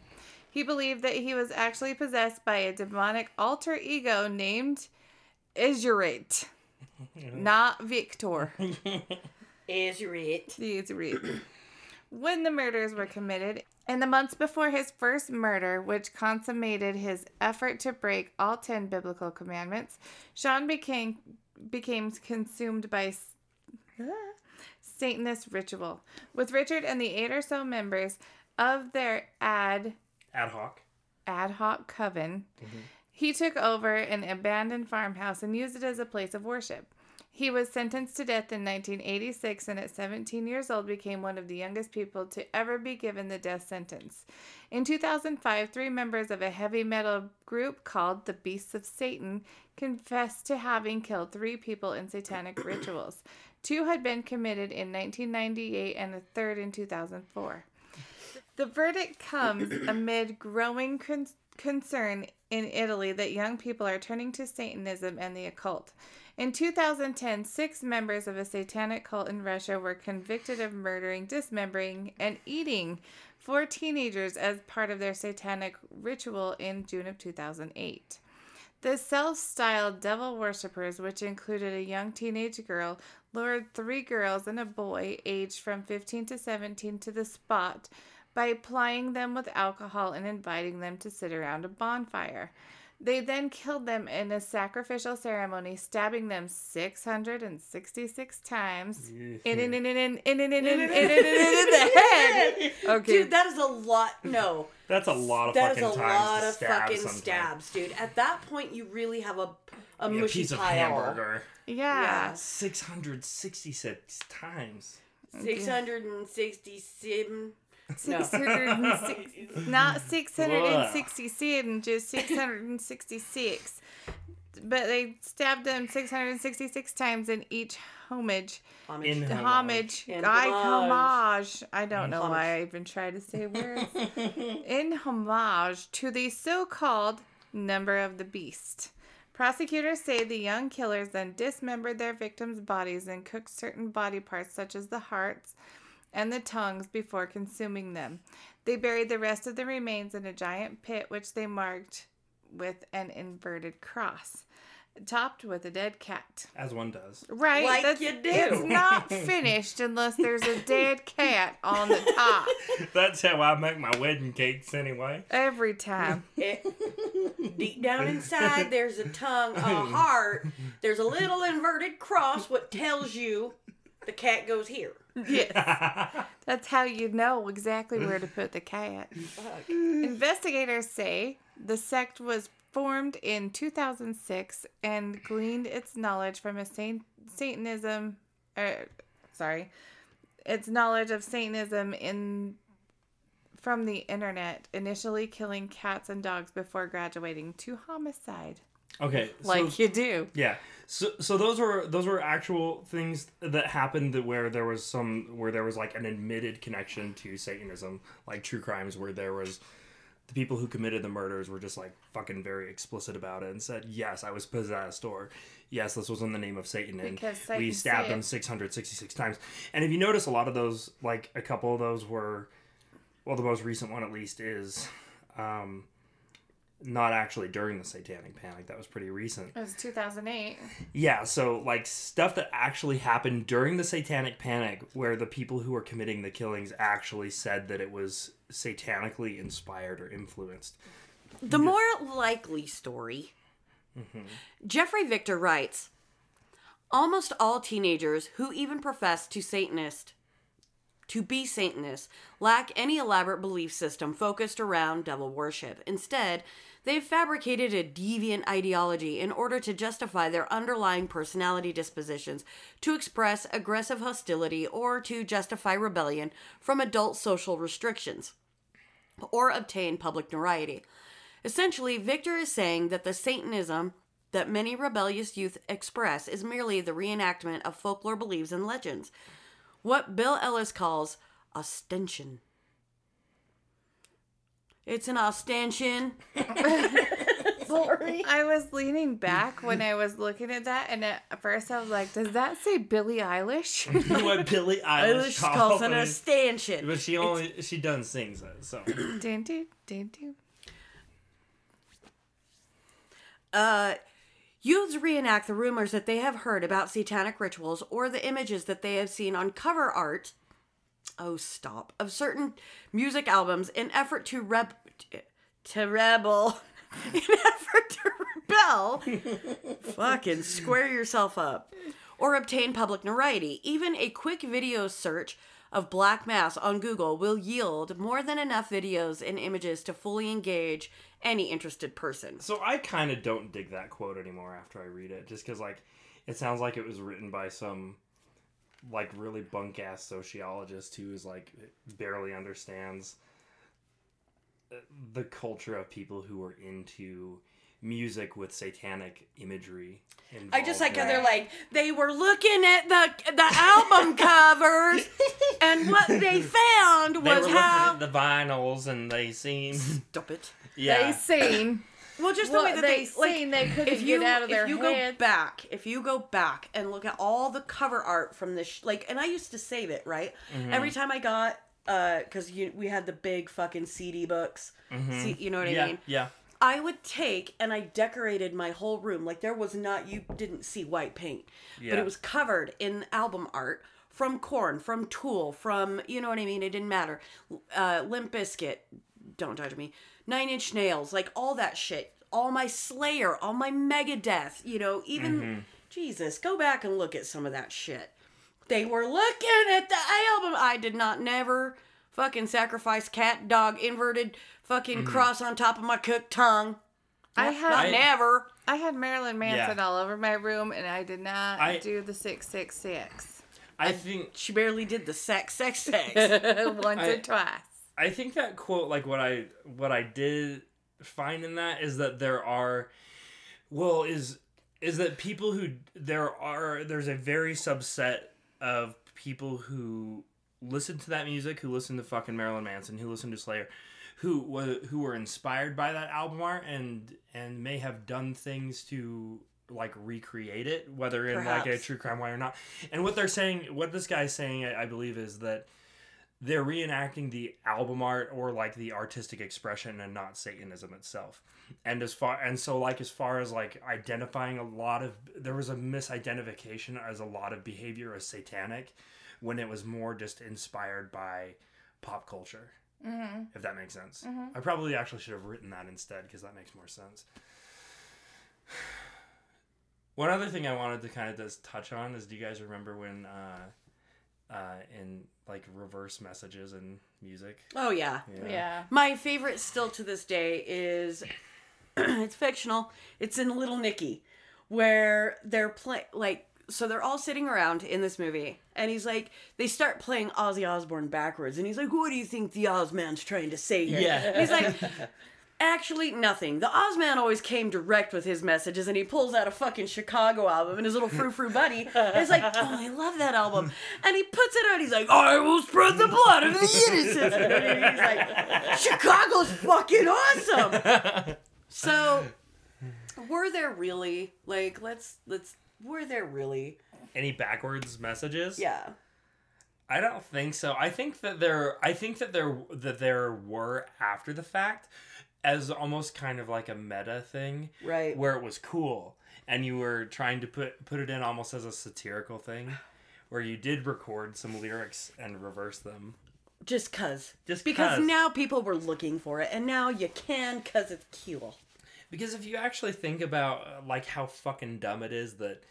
He believed that he was actually possessed by a demonic alter ego named Ezurate, Mm-hmm. not Victor. *laughs* Is it? Ezurate. *clears throat* When the murders were committed, in the months before his first murder, which consummated his effort to break all 10 biblical commandments, Sean became became consumed by s- *laughs* Satanist ritual. With Richard and the eight or so members of their ad Ad hoc. ad hoc coven, mm-hmm. He took over an abandoned farmhouse and used it as a place of worship. He was sentenced to death in 1986 and at 17 years old became one of the youngest people to ever be given the death sentence. In 2005, three members of a heavy metal group called the Beasts of Satan confessed to having killed three people in satanic *coughs* rituals. Two had been committed in 1998 and a third in 2004. The verdict comes *coughs* amid growing con- concern in Italy that young people are turning to Satanism and the occult. In 2010, six members of a satanic cult in Russia were convicted of murdering, dismembering, and eating four teenagers as part of their satanic ritual in June of 2008. The self styled devil worshippers, which included a young teenage girl, lured three girls and a boy aged from 15 to 17 to the spot by plying them with alcohol and inviting them to sit around a bonfire. They then killed them in a sacrificial ceremony, stabbing them 666 times in, in, in, in, in, in, in, in, in, in, in, in the head. Okay. Dude, that is a lot. No. That's a lot of That is fucking a times lot to of stab fucking sometime. stabs, dude. At that point, you really have a, a A mushy piece of pile. hamburger. Yeah. Yeah. 666 times. 667. No. 606, *laughs* not 667, just 666. But they stabbed them 666 times in each homage. Homage. In homage. homage. In I homage. homage. I don't know why I even try to say words. *laughs* in homage to the so called number of the beast. Prosecutors say the young killers then dismembered their victims' bodies and cooked certain body parts, such as the hearts and the tongues, before consuming them. They buried the rest of the remains in a giant pit, which they marked with an inverted cross, topped with a dead cat. As one does. Right, Like that's, you do. It's not *laughs* finished unless there's a dead cat on the top *laughs* That's how I make my wedding cakes anyway. every time. *laughs* Eh, deep down inside, there's a tongue, a heart. There's a little inverted cross, what tells you the cat goes here. Yes, *laughs* that's how you know exactly where to put the cat. *laughs* Investigators say the sect was formed in 2006 and gleaned its knowledge from a saint, Satanism, er, sorry, its knowledge of Satanism in from the internet, initially killing cats and dogs before graduating to homicide. Okay, so- like you do. Yeah. So, so those were those were actual things that happened that where there was some where there was like an admitted connection to Satanism, like true crimes where there was the people who committed the murders were just like fucking very explicit about it and said, "Yes, I was possessed," or "Yes, this was in the name of Satan," and Because we stabbed him six hundred sixty-six times. And if you notice, a lot of those, like a couple of those, were well, the most recent one at least is. Um, not actually during the satanic panic that was pretty recent It was 2008. yeah, so like stuff that actually happened during the satanic panic where the people who were committing the killings actually said that it was satanically inspired or influenced. The more likely story. Mm-hmm. Jeffrey Victor writes Almost all teenagers who even profess to Satanist to be Satanists lack any elaborate belief system focused around devil worship. Instead, they've fabricated a deviant ideology in order to justify their underlying personality dispositions, to express aggressive hostility, or to justify rebellion from adult social restrictions, or obtain public notoriety. Essentially, Victor is saying that the Satanism that many rebellious youth express is merely the reenactment of folklore beliefs and legends. What Bill Ellis calls ostension. It's an ostension. *laughs* Sorry. I was leaning back when I was looking at that, and at first I was like, "Does that say Billie Eilish?" *laughs* what Billie *laughs* Eilish Eilish calls an ostension. But she only she done sings it, so *clears throat* dun, dun, dun, dun. Uh, youths reenact the rumors that they have heard about satanic rituals or the images that they have seen on cover art. Oh, stop! Of certain music albums in effort to reb to rebel, *laughs* in effort to rebel. *laughs* Fucking square yourself up, or obtain public notoriety. Even a quick video search of Black Mass on Google will yield more than enough videos and images to fully engage any interested person. so I kind of don't dig that quote anymore after I read it, just because like it sounds like it was written by some like really bunk ass sociologist who is like barely understands uh, the culture of people who are into music with satanic imagery. I just like how they're like they were looking at the the *laughs* album covers, and what they *laughs* found They was looking how at the vinyls and they seen stop it. *laughs* yeah They seen Well, just the way that they, they, like. seen. They couldn't If you get out of their if you heads. go back, if you go back and look at all the cover art from this, sh- like, and I used to save it right Mm-hmm. every time I got, uh, because you we had the big fucking CD books, See, you know what I Mm-hmm. yeah mean? yeah I would take and I decorated my whole room. Like there was not you didn't see white paint, but it was covered in album art from Korn, from Tool, from you know what I mean. It didn't matter. Uh, Limp Bizkit, don't judge me. Nine Inch Nails, like all that shit. All my Slayer, all my Megadeth. You know, even Jesus, go back and look at some of that shit. They were looking at the album. I did not never fucking sacrifice cat dog inverted fucking mm-hmm. cross on top of my cooked tongue. I Not had I- never. I had Marilyn Manson Yeah. all over my room, and I did not I- do the six six six I think She barely did the sex, sex, sex. *laughs* once I- or twice. I think that quote, like what I what I did find in that is that there are, well, is is that people who there are there's a very subset of people who listen to that music, who listen to fucking Marilyn Manson, who listen to Slayer, who who were inspired by that album art and and may have done things to like recreate it, whether in like a true crime way or not. And what they're saying, what this guy's saying, I, I believe, is that they're reenacting the album art or like the artistic expression and not satanism itself. And as far and so like as far as like identifying a lot of there was a misidentification as a lot of behavior as satanic when it was more just inspired by pop culture Mm-hmm. if that makes sense i probably actually should have written that instead because that makes more sense *sighs* one other thing i wanted to kind of just touch on is do you guys remember when uh uh in like reverse messages and music oh yeah. Yeah. My favorite still to this day is *clears throat* it's fictional. It's in Little Nicky, where they're play like so they're all sitting around in this movie, and he's like they start playing Ozzy Osbourne backwards, and he's like, "What do you think the Ozman's trying to say here?" Yeah. And he's like. *laughs* Actually, nothing. The Ozman always came direct with his messages, and he pulls out a fucking Chicago album, and his little frou frou buddy is like, "Oh, I love that album," and he puts it out. He's like, "I will spread the blood of the innocent." And he's like, "Chicago's fucking awesome." *laughs* So, were there really like let's let's were there really? Any backwards messages? Yeah. I don't think so. I think that there I think that there that there were after the fact as almost kind of like a meta thing. Right. Where it was cool and you were trying to put put it in almost as a satirical thing where you did record some lyrics and reverse them. Just cause. Just because now people were looking for it, and now you can cause it's cool. Because if you actually think about uh, like how fucking dumb it is that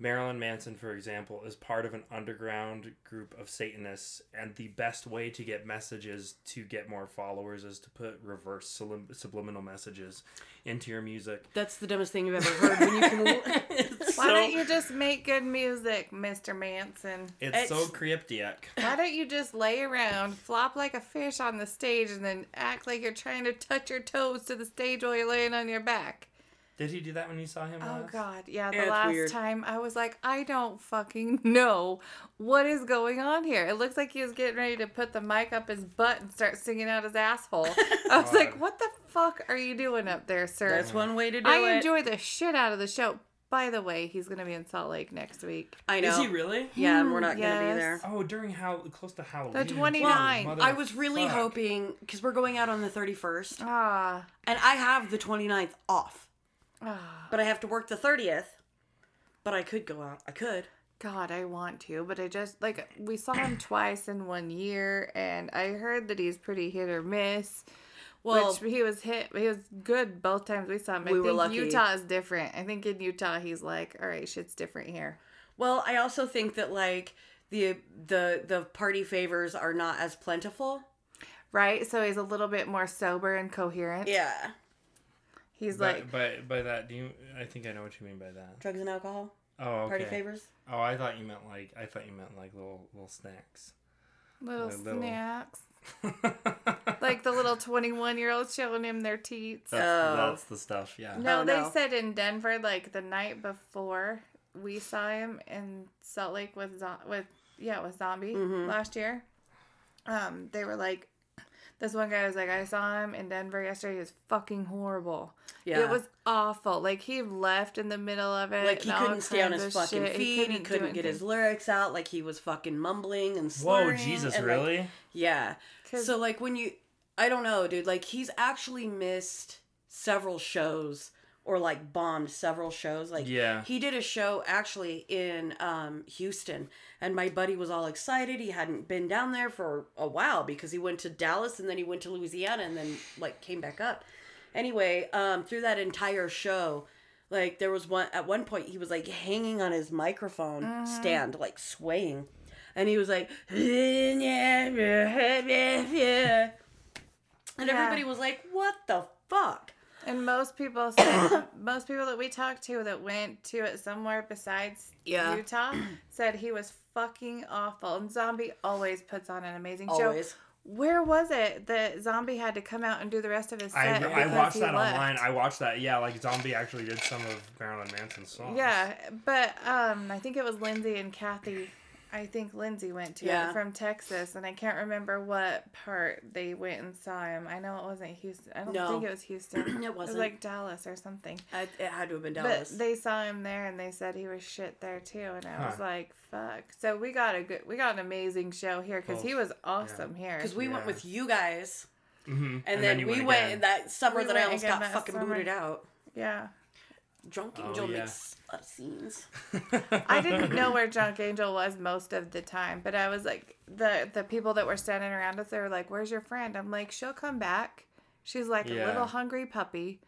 Marilyn Manson, for example, is part of an underground group of Satanists, and the best way to get messages to get more followers is to put reverse sulim- subliminal messages into your music. That's the dumbest thing you've ever heard. When you can, *laughs* Why so, don't you just make good music, Mr. Manson? It's, so cryptic. Why don't you just lay around, flop like a fish on the stage, and then act like you're trying to touch your toes to the stage while you're laying on your back? Did he do that when you saw him? Oh last? God, yeah. The It's last weird. time I was like, I don't fucking *laughs* know what is going on here. It looks like he was getting ready to put the mic up his butt and start singing out his asshole. *laughs* I was like, what the fuck are you doing up there, sir? that's one way to do I it. I enjoy the shit out of the show. By the way, he's gonna be in Salt Lake next week. I know. Is he really? Yeah, and we're not gonna be there. Oh, during how close to Halloween. The 29th. Mother I was really fuck. hoping because we're going out on the 31st, Ah, and I have the 29th off. Ah. but I have to work the 30th. But I could go out. I could. God, I want to, but I just like we saw him *clears throat* twice in one year, and I heard that he's pretty hit or miss. Well, which he was hit, he was good both times we saw him. I We were think lucky. Utah is different. I think in Utah he's like, all right, shit's different here. well, I also think that like the the the party favors are not as plentiful. Right? So he's a little bit more sober and coherent. Yeah, He's By, like, by by that, do you? I think I know what you mean by that. drugs and alcohol, Oh, okay. party favors. Oh, I thought you meant like I thought you meant like little little snacks. little like little- snacks. *laughs* Like the little 21 year olds showing him their teats. Oh. that's the stuff. Yeah. No, Oh, they no. said in Denver, like the night before we saw him in Salt Lake with Zo- with yeah with Zombie Mm-hmm. last year. Um, they were like, this one guy was like, I saw him in Denver yesterday. He was fucking horrible. Yeah. it was awful. Like he left in the middle of it. Like he couldn't stay on his fucking shit. feet. He do couldn't, get his lyrics out. Like he was fucking mumbling and slurring. Whoa, slurring. Jesus, and, like, really? yeah. 'Cause- So like when you, I don't know, dude. Like he's actually missed several shows or like bombed several shows. Like Yeah. he did a show actually in um, Houston, and my buddy was all excited. He hadn't been down there for a while because he went to Dallas and then he went to Louisiana and then like came back up. Anyway, um, through that entire show, like there was one at one point he was like hanging on his microphone stand, like swaying, and he was like, *laughs* and Yeah. everybody was like, "What the fuck?" And most people *coughs* said, most people that we talked to that went to it somewhere besides Yeah. Utah *clears throat* said he was fucking awful. And Zombie always puts on an amazing show. Where was it that Zombie had to come out and do the rest of his I, set? I because watched that left? online. I watched that. Yeah, like Zombie actually did some of Marilyn Manson's songs. Yeah, but um, I think it was Lindsay and Kathy. I think Lindsay went to Yeah. it from Texas, and I can't remember what part they went and saw him. I know it wasn't Houston. I don't No. think it was Houston. It *clears throat* It was wasn't. like Dallas or something. I, it had to have been Dallas. But they saw him there, and they said he was shit there too. And I was like, "Fuck!" So we got a good, we got an amazing show here because he was awesome here. Because we went with you guys, hmm and, then, you we went went, again. that summer We that I almost got fucking summer. booted out. yeah, Drunk Oh, Angel yeah. makes a lot of scenes. *laughs* I didn't know where Junk Angel was most of the time, but I was like, the the people that were standing around us, they were like, "Where's your friend?" I'm like, "She'll come back. She's like a little hungry puppy."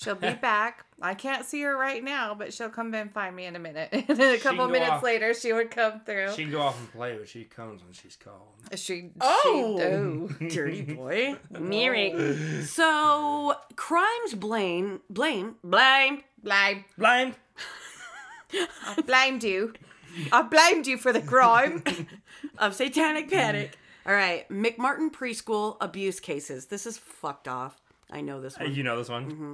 She'll be *laughs* back. I can't see her right now, but she'll come and find me in a minute. *laughs* And then a couple minutes off. later, she would come through. She'd go off and play, but she comes when she's called. She, Oh! she, oh. Dirty boy. Miri. So crimes blame blame blame blame. Blind. *laughs* I blamed you. I blamed you for the crime. *laughs* of satanic panic. All right, McMartin preschool abuse cases. This is fucked off. I know this Uh, one. You know this one? Mm-hmm.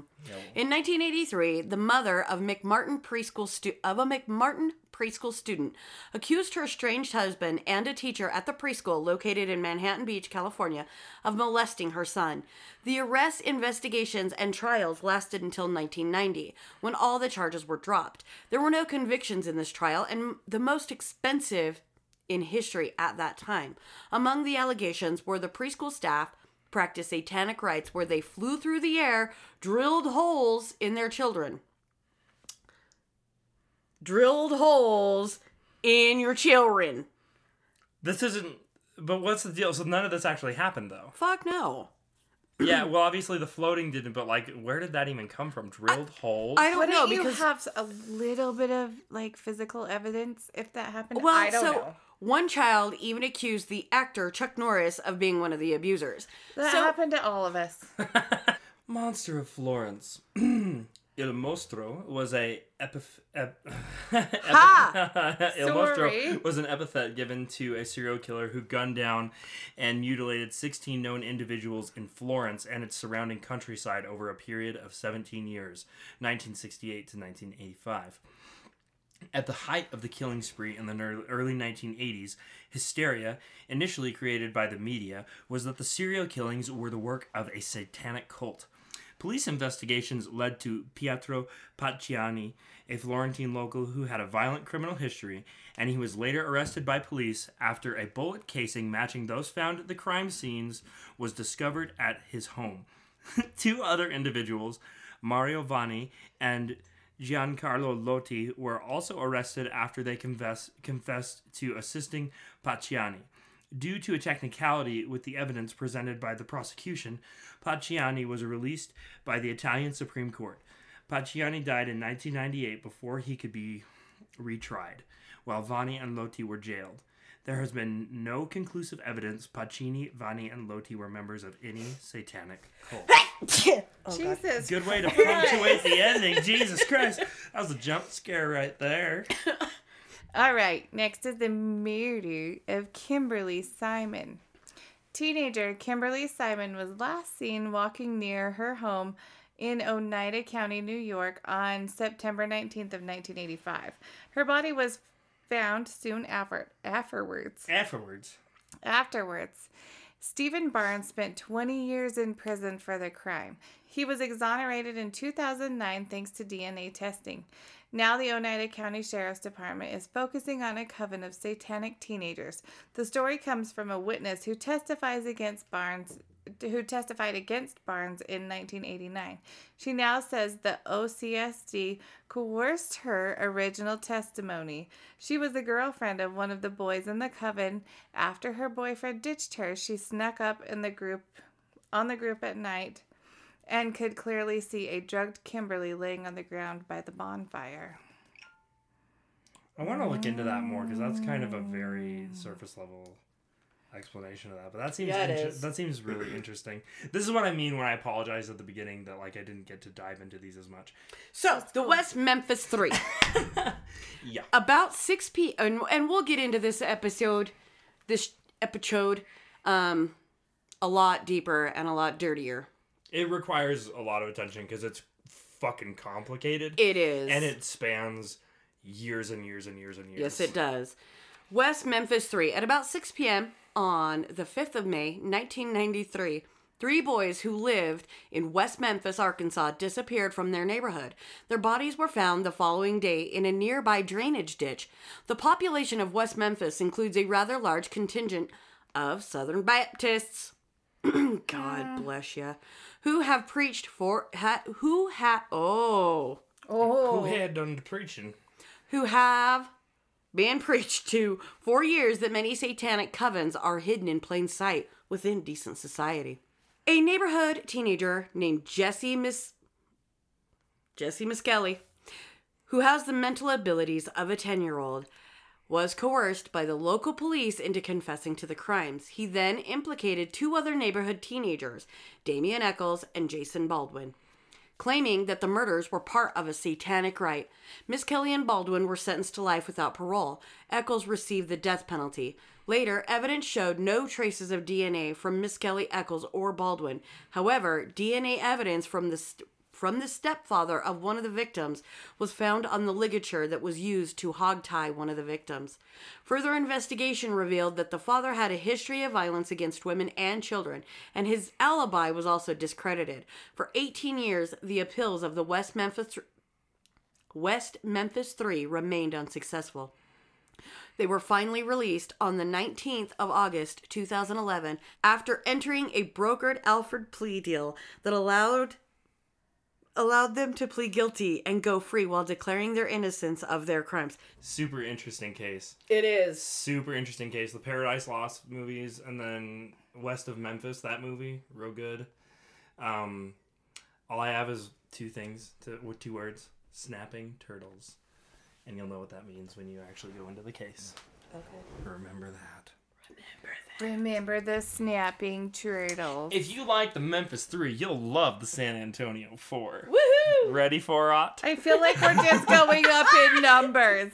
In 1983, the mother of McMartin preschool stu- of a McMartin preschool student accused her estranged husband and a teacher at the preschool located in Manhattan Beach, California, of molesting her son. The arrests, investigations, and trials lasted until 1990, when all the charges were dropped. There were no convictions in this trial, and the most expensive in history at that time. Among the allegations were the preschool staff practiced satanic rites where they flew through the air, drilled holes in their children. Drilled holes in your children. This isn't. But what's the deal? So none of this actually happened, though. Fuck no. *clears throat* yeah, well, obviously the floating didn't, but like, where did that even come from? Drilled holes? I don't Wouldn't know you because have a little bit of like physical evidence if that happened? well, I don't so know. One child even accused the actor Chuck Norris of being one of the abusers. That so happened to all of us. *laughs* Monster of Florence. *clears throat* Il Mostro was a epith- ep- *laughs* Ha! *laughs* Il Sorry. Mostro was an epithet given to a serial killer who gunned down and mutilated 16 known individuals in Florence and its surrounding countryside over a period of 17 years, 1968 to 1985. At the height of the killing spree in the early 1980s, hysteria, initially created by the media, was that the serial killings were the work of a satanic cult. Police investigations led to Pietro Pacciani, a Florentine local who had a violent criminal history, and he was later arrested by police after a bullet casing matching those found at the crime scenes was discovered at his home. *laughs* Two other individuals, Mario Vanni and Giancarlo Lotti, were also arrested after they confess, confessed to assisting Pacciani. Due to a technicality with the evidence presented by the prosecution, Pacciani was released by the Italian Supreme Court. Pacciani died in 1998 before he could be retried, while Vanni and Lotti were jailed. There has been no conclusive evidence Pacciani, Vanni, and Lotti were members of any satanic cult. *laughs* Oh, Jesus. Good way to punctuate the ending. Jesus Christ. That was a jump scare right there. *laughs* All right, next is the murder of Kimberly Simon. Teenager Kimberly Simon was last seen walking near her home in Oneida County, New York on September 19th of 1985. Her body was found soon after afterwards. Afterwards. Afterwards, Steven Barnes spent 20 years in prison for the crime. He was exonerated in 2009 thanks to DNA testing. Now, the Oneida County Sheriff's Department is focusing on a coven of satanic teenagers. The story comes from a witness who testifies against Barnes who testified against Barnes in 1989. She now says the OCSD coerced her original testimony. She was the girlfriend of one of the boys in the coven. After her boyfriend ditched her, she snuck up in the group on the group at night and could clearly see a drugged Kimberly laying on the ground by the bonfire. I want to look into that more because that's kind of a very mm. surface level explanation of that. But that seems Yeah, inter- that seems really *clears throat* interesting. This is what I mean when I apologize at the beginning that like I didn't get to dive into these as much. So, the West Memphis 3. *laughs* *laughs* Yeah. About 6 p. And, and we'll get into this episode, this episode, um, a lot deeper and a lot dirtier. It requires a lot of attention because it's fucking complicated. It is. and it spans years and years and years and years. Yes, it does. West Memphis 3. At about 6 p.m. on the 5th of May, 1993, three boys who lived in West Memphis, Arkansas, disappeared from their neighborhood. Their bodies were found the following day in a nearby drainage ditch. The population of West Memphis includes a rather large contingent of Southern Baptists. *clears throat* God bless you. Who have preached for ha, who ha oh, oh. Who had done the preaching? who have been preached to for years that many satanic covens are hidden in plain sight within decent society. A neighborhood teenager named Jesse Miss Jesse Misskelley, who has the mental abilities of a 10-year-old, was coerced by the local police into confessing to the crimes. He then implicated two other neighborhood teenagers, Damien Echols and Jason Baldwin claiming that the murders were part of a satanic rite. Misskelley and Baldwin were sentenced to life without parole. Echols received the death penalty. Later, evidence showed no traces of DNA from Miss Kelly Echols or Baldwin. However, DNA evidence from the st- from the stepfather of one of the victims was found on the ligature that was used to hogtie one of the victims. Further investigation revealed that the father had a history of violence against women and children, and his alibi was also discredited. For 18 years, the appeals of the West Memphis West Memphis 3 remained unsuccessful. They were finally released on the 19th of August 2011 after entering a brokered Alford plea deal that allowed allowed them to plead guilty and go free while declaring their innocence of their crimes. Super interesting case. It is. Super interesting case. The Paradise Lost movies, and then West of Memphis, that movie, real good. Um, all I have is two things to with two words: snapping turtles, and you'll know what that means when you actually go into the case. Okay. Remember that. Remember the snapping turtles. If you like the Memphis Three, you'll love the San Antonio Four. Woohoo! Ready for it? I feel like we're just *laughs* going up in numbers.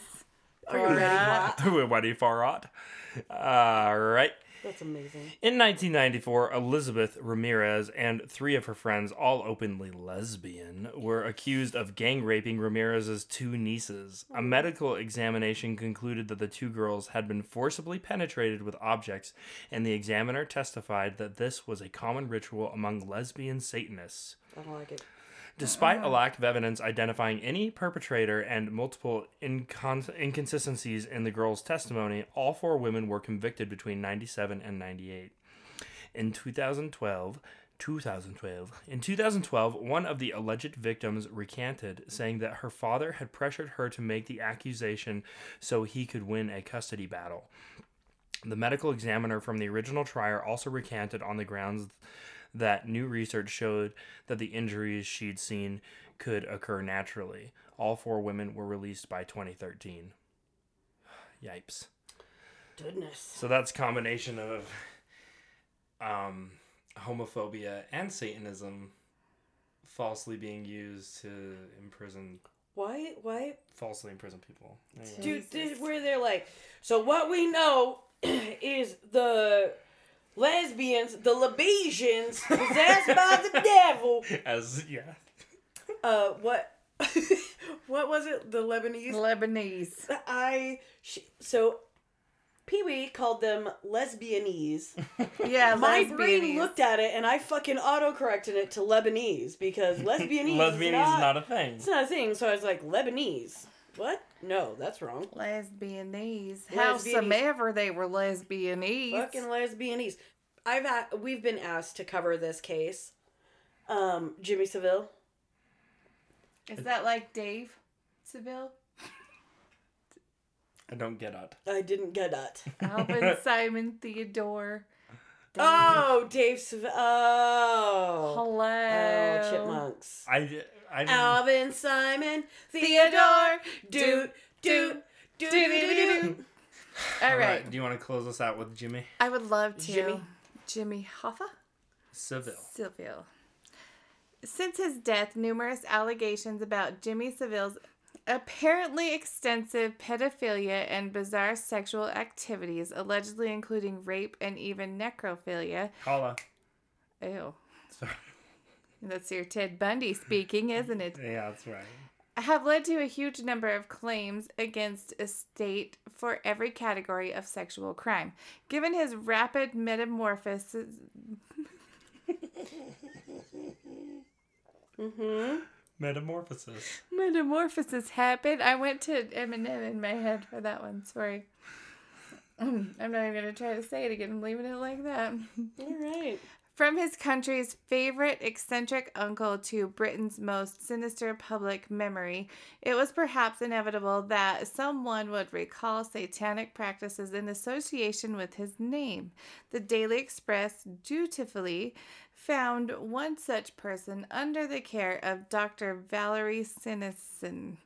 Are you ready? Alright. *laughs* What? Ready for it? All right. That's amazing. In 1994, Elizabeth Ramirez and three of her friends, all openly lesbian, were accused of gang raping Ramirez's two nieces. A medical examination concluded that the two girls had been forcibly penetrated with objects, and the examiner testified that this was a common ritual among lesbian Satanists. I don't like it. Despite a uh-huh. lack of evidence identifying any perpetrator and multiple incon- inconsistencies in the girls' testimony, all four women were convicted between 97 and 98. In 2012, 2012. In 2012, one of the alleged victims recanted, saying that her father had pressured her to make the accusation so he could win a custody battle. The medical examiner from the original trial also recanted on the grounds that new research showed that the injuries she'd seen could occur naturally. All four women were released by 2013. *sighs* Yipes. Goodness. So that's combination of um, homophobia and Satanism falsely being used to imprison, Why? Why? falsely imprison people. Anyway. Dude, this, where they're like, so what we know *clears throat* is the lesbians, the Lebesians, possessed by the devil. *laughs* As yeah, Uh, what? *laughs* what was it? The Lebanese. Lebanese. I sh- so Pee Wee called them lesbianese. *laughs* Yeah, My lesbianese. brain looked at it and I fucking auto corrected it to Lebanese because lesbianese, lesbian is, is not, not a thing. it's not a thing. So I was like Lebanese. What? No, that's wrong. Lesbianese. Lesbianese. Howsoever they were lesbianese. Fucking lesbianese. I've had, we've been asked to cover this case. Um, Jimmy Seville. Is that like Dave Seville? I don't get it. I didn't get that. Alvin *laughs* Simon Theodore. Dave. Oh, Dave Seville. Oh. Hello. Oh, chipmunks. I, I didn't. Alvin Simon Theodore. Doot, doot, doot, doot, doot, doot. All All right. right. Do you want to close us out with Jimmy I would love to. Jimmy. Jimmy Hoffa? Seville? Seville. Since his death, numerous allegations about Jimmy Seville's apparently extensive pedophilia and bizarre sexual activities, allegedly including rape and even necrophilia. Holla. Ew. Sorry. That's your Ted Bundy speaking, isn't it? Yeah, that's right. have led to a huge number of claims against a state for every category of sexual crime. Given his rapid metamorphosis, Hmm. *laughs* Metamorphosis. metamorphosis happened, I went to Eminem in my head for that one. Sorry. *clears throat* I'm not even going to try to say it again. I'm leaving it like that. All right. From his country's favorite eccentric uncle to Britain's most sinister public memory, it was perhaps inevitable that someone would recall satanic practices in association with his name. The Daily Express dutifully found one such person under the care of Dr. Valerie Sinason,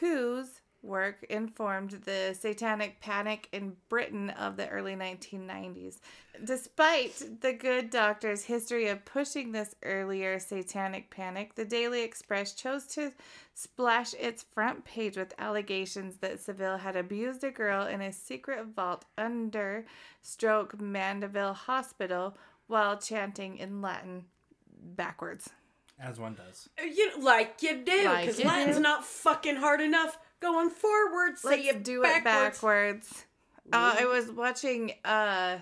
whose work informed the satanic panic in Britain of the early 1990s. Despite the good doctor's history of pushing this earlier satanic panic, the Daily Express chose to splash its front page with allegations that Seville had abused a girl in a secret vault under Stoke Mandeville Hospital while chanting in Latin backwards. As one does. You like you do, because you Latin's do. not fucking hard enough. Going forward, say Let's it do backwards. it backwards. Uh, I was watching uh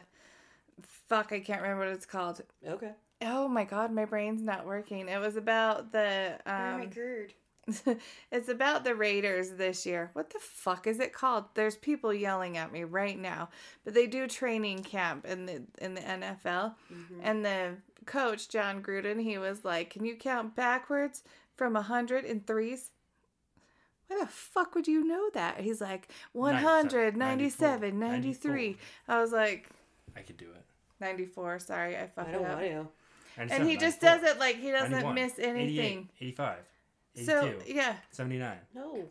fuck, I can't remember what it's called. Okay. Oh my god, my brain's not working. It was about the oh my um god. *laughs* it's about the Raiders this year. What the fuck is it called? There's people yelling at me right now. But they do training camp in the in the NFL. And the coach, Jon Gruden, he was like, Can you count backwards from a hundred in threes? Why the fuck would you know that? He's like 100, 97, 93. I was like, I could do it. 94. Sorry, I fucked up. I don't up. want to. And he just does it like he doesn't 91, miss anything. 85, 82, So, yeah. 79. No.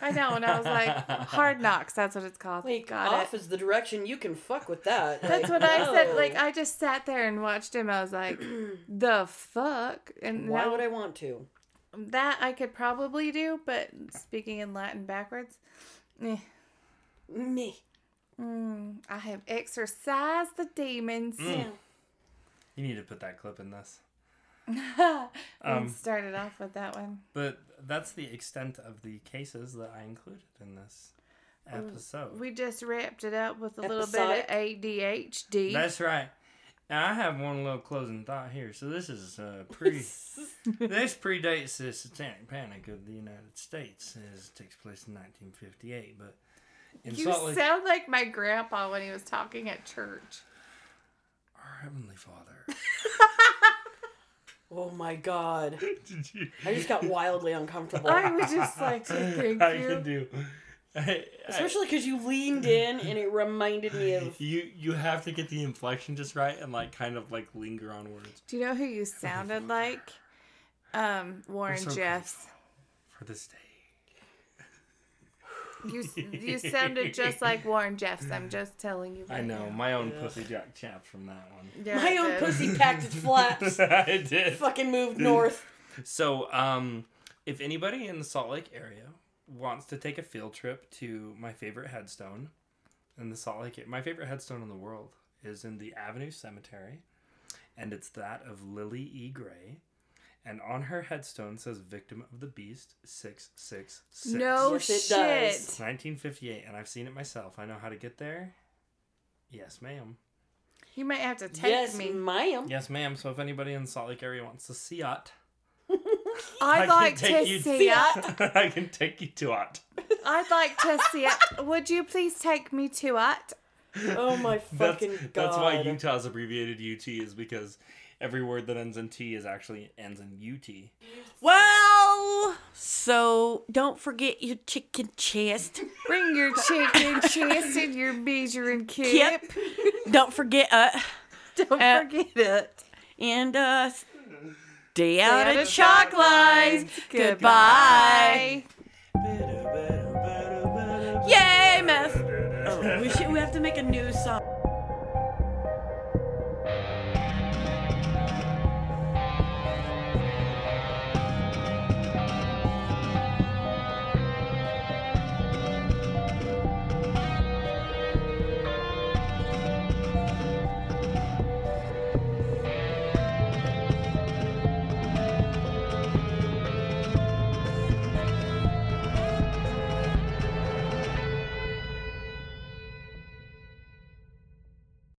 I know, and I was like, *laughs* hard knocks. That's what it's called. Like Got off it. is the direction you can fuck with that. That's Like, what I said. Like I just sat there and watched him. I was like, *clears throat* the fuck. And Why now would I want to? That I could probably do, but speaking in Latin backwards, eh. Me. Mm, I have exorcised the demons. Mm. You need to put that clip in this. *laughs* and Um, started off with that one. But that's the extent of the cases that I included in this episode. We just wrapped it up with a little bit of ADHD. That's right. Now I have one little closing thought here. So this is uh, *laughs* pre. this predates the Satanic Panic of the United States. As it takes place in 1958, but in you Salt Lake, sound like my grandpa when he was talking at church. our Heavenly Father. *laughs* Oh my god. *laughs* Did you? I just got wildly uncomfortable. I would just like to thank I you. can do. I, *laughs* I, Especially because you leaned in and it reminded me of. you you have to get the inflection just right and like kind of like linger on words Do you know who you sounded like? Um, Warren so Jeffs. for this day. You you sounded just *laughs* like Warren Jeffs. I'm just telling you. I know now. my own pussy jack chapped from that one. Yeah, My own did. pussy *laughs* packed its flaps. I did. Fucking moved north. So, um, if anybody in the Salt Lake area wants to take a field trip to my favorite headstone in the Salt Lake, my favorite headstone in the world is in the Avenue Cemetery, and it's that of Lily E. Gray. And on her headstone says "Victim of the Beast 666." No Yes, it shit. does. 1958, and I've seen it myself. I know how to get there. Yes, ma'am. You might have to take yes, me. ma'am. Yes, ma'am. So if anybody in the Salt Lake area wants to see it, I'd like to you- see it. *laughs* I can take you to it. I'd like to see it. Would you please take me to it? Oh my That's, fucking god. that's why Utah's abbreviated UT is because every word that ends in T is actually ends in UT. Well, so don't forget your chicken chest. Bring your chicken chest and your measuring kip. Yep. don't forget uh Don't Uh, forget it. and uh stay out of chalk lines. Goodbye. Yay, meth. Oh, we should we have to make a new song.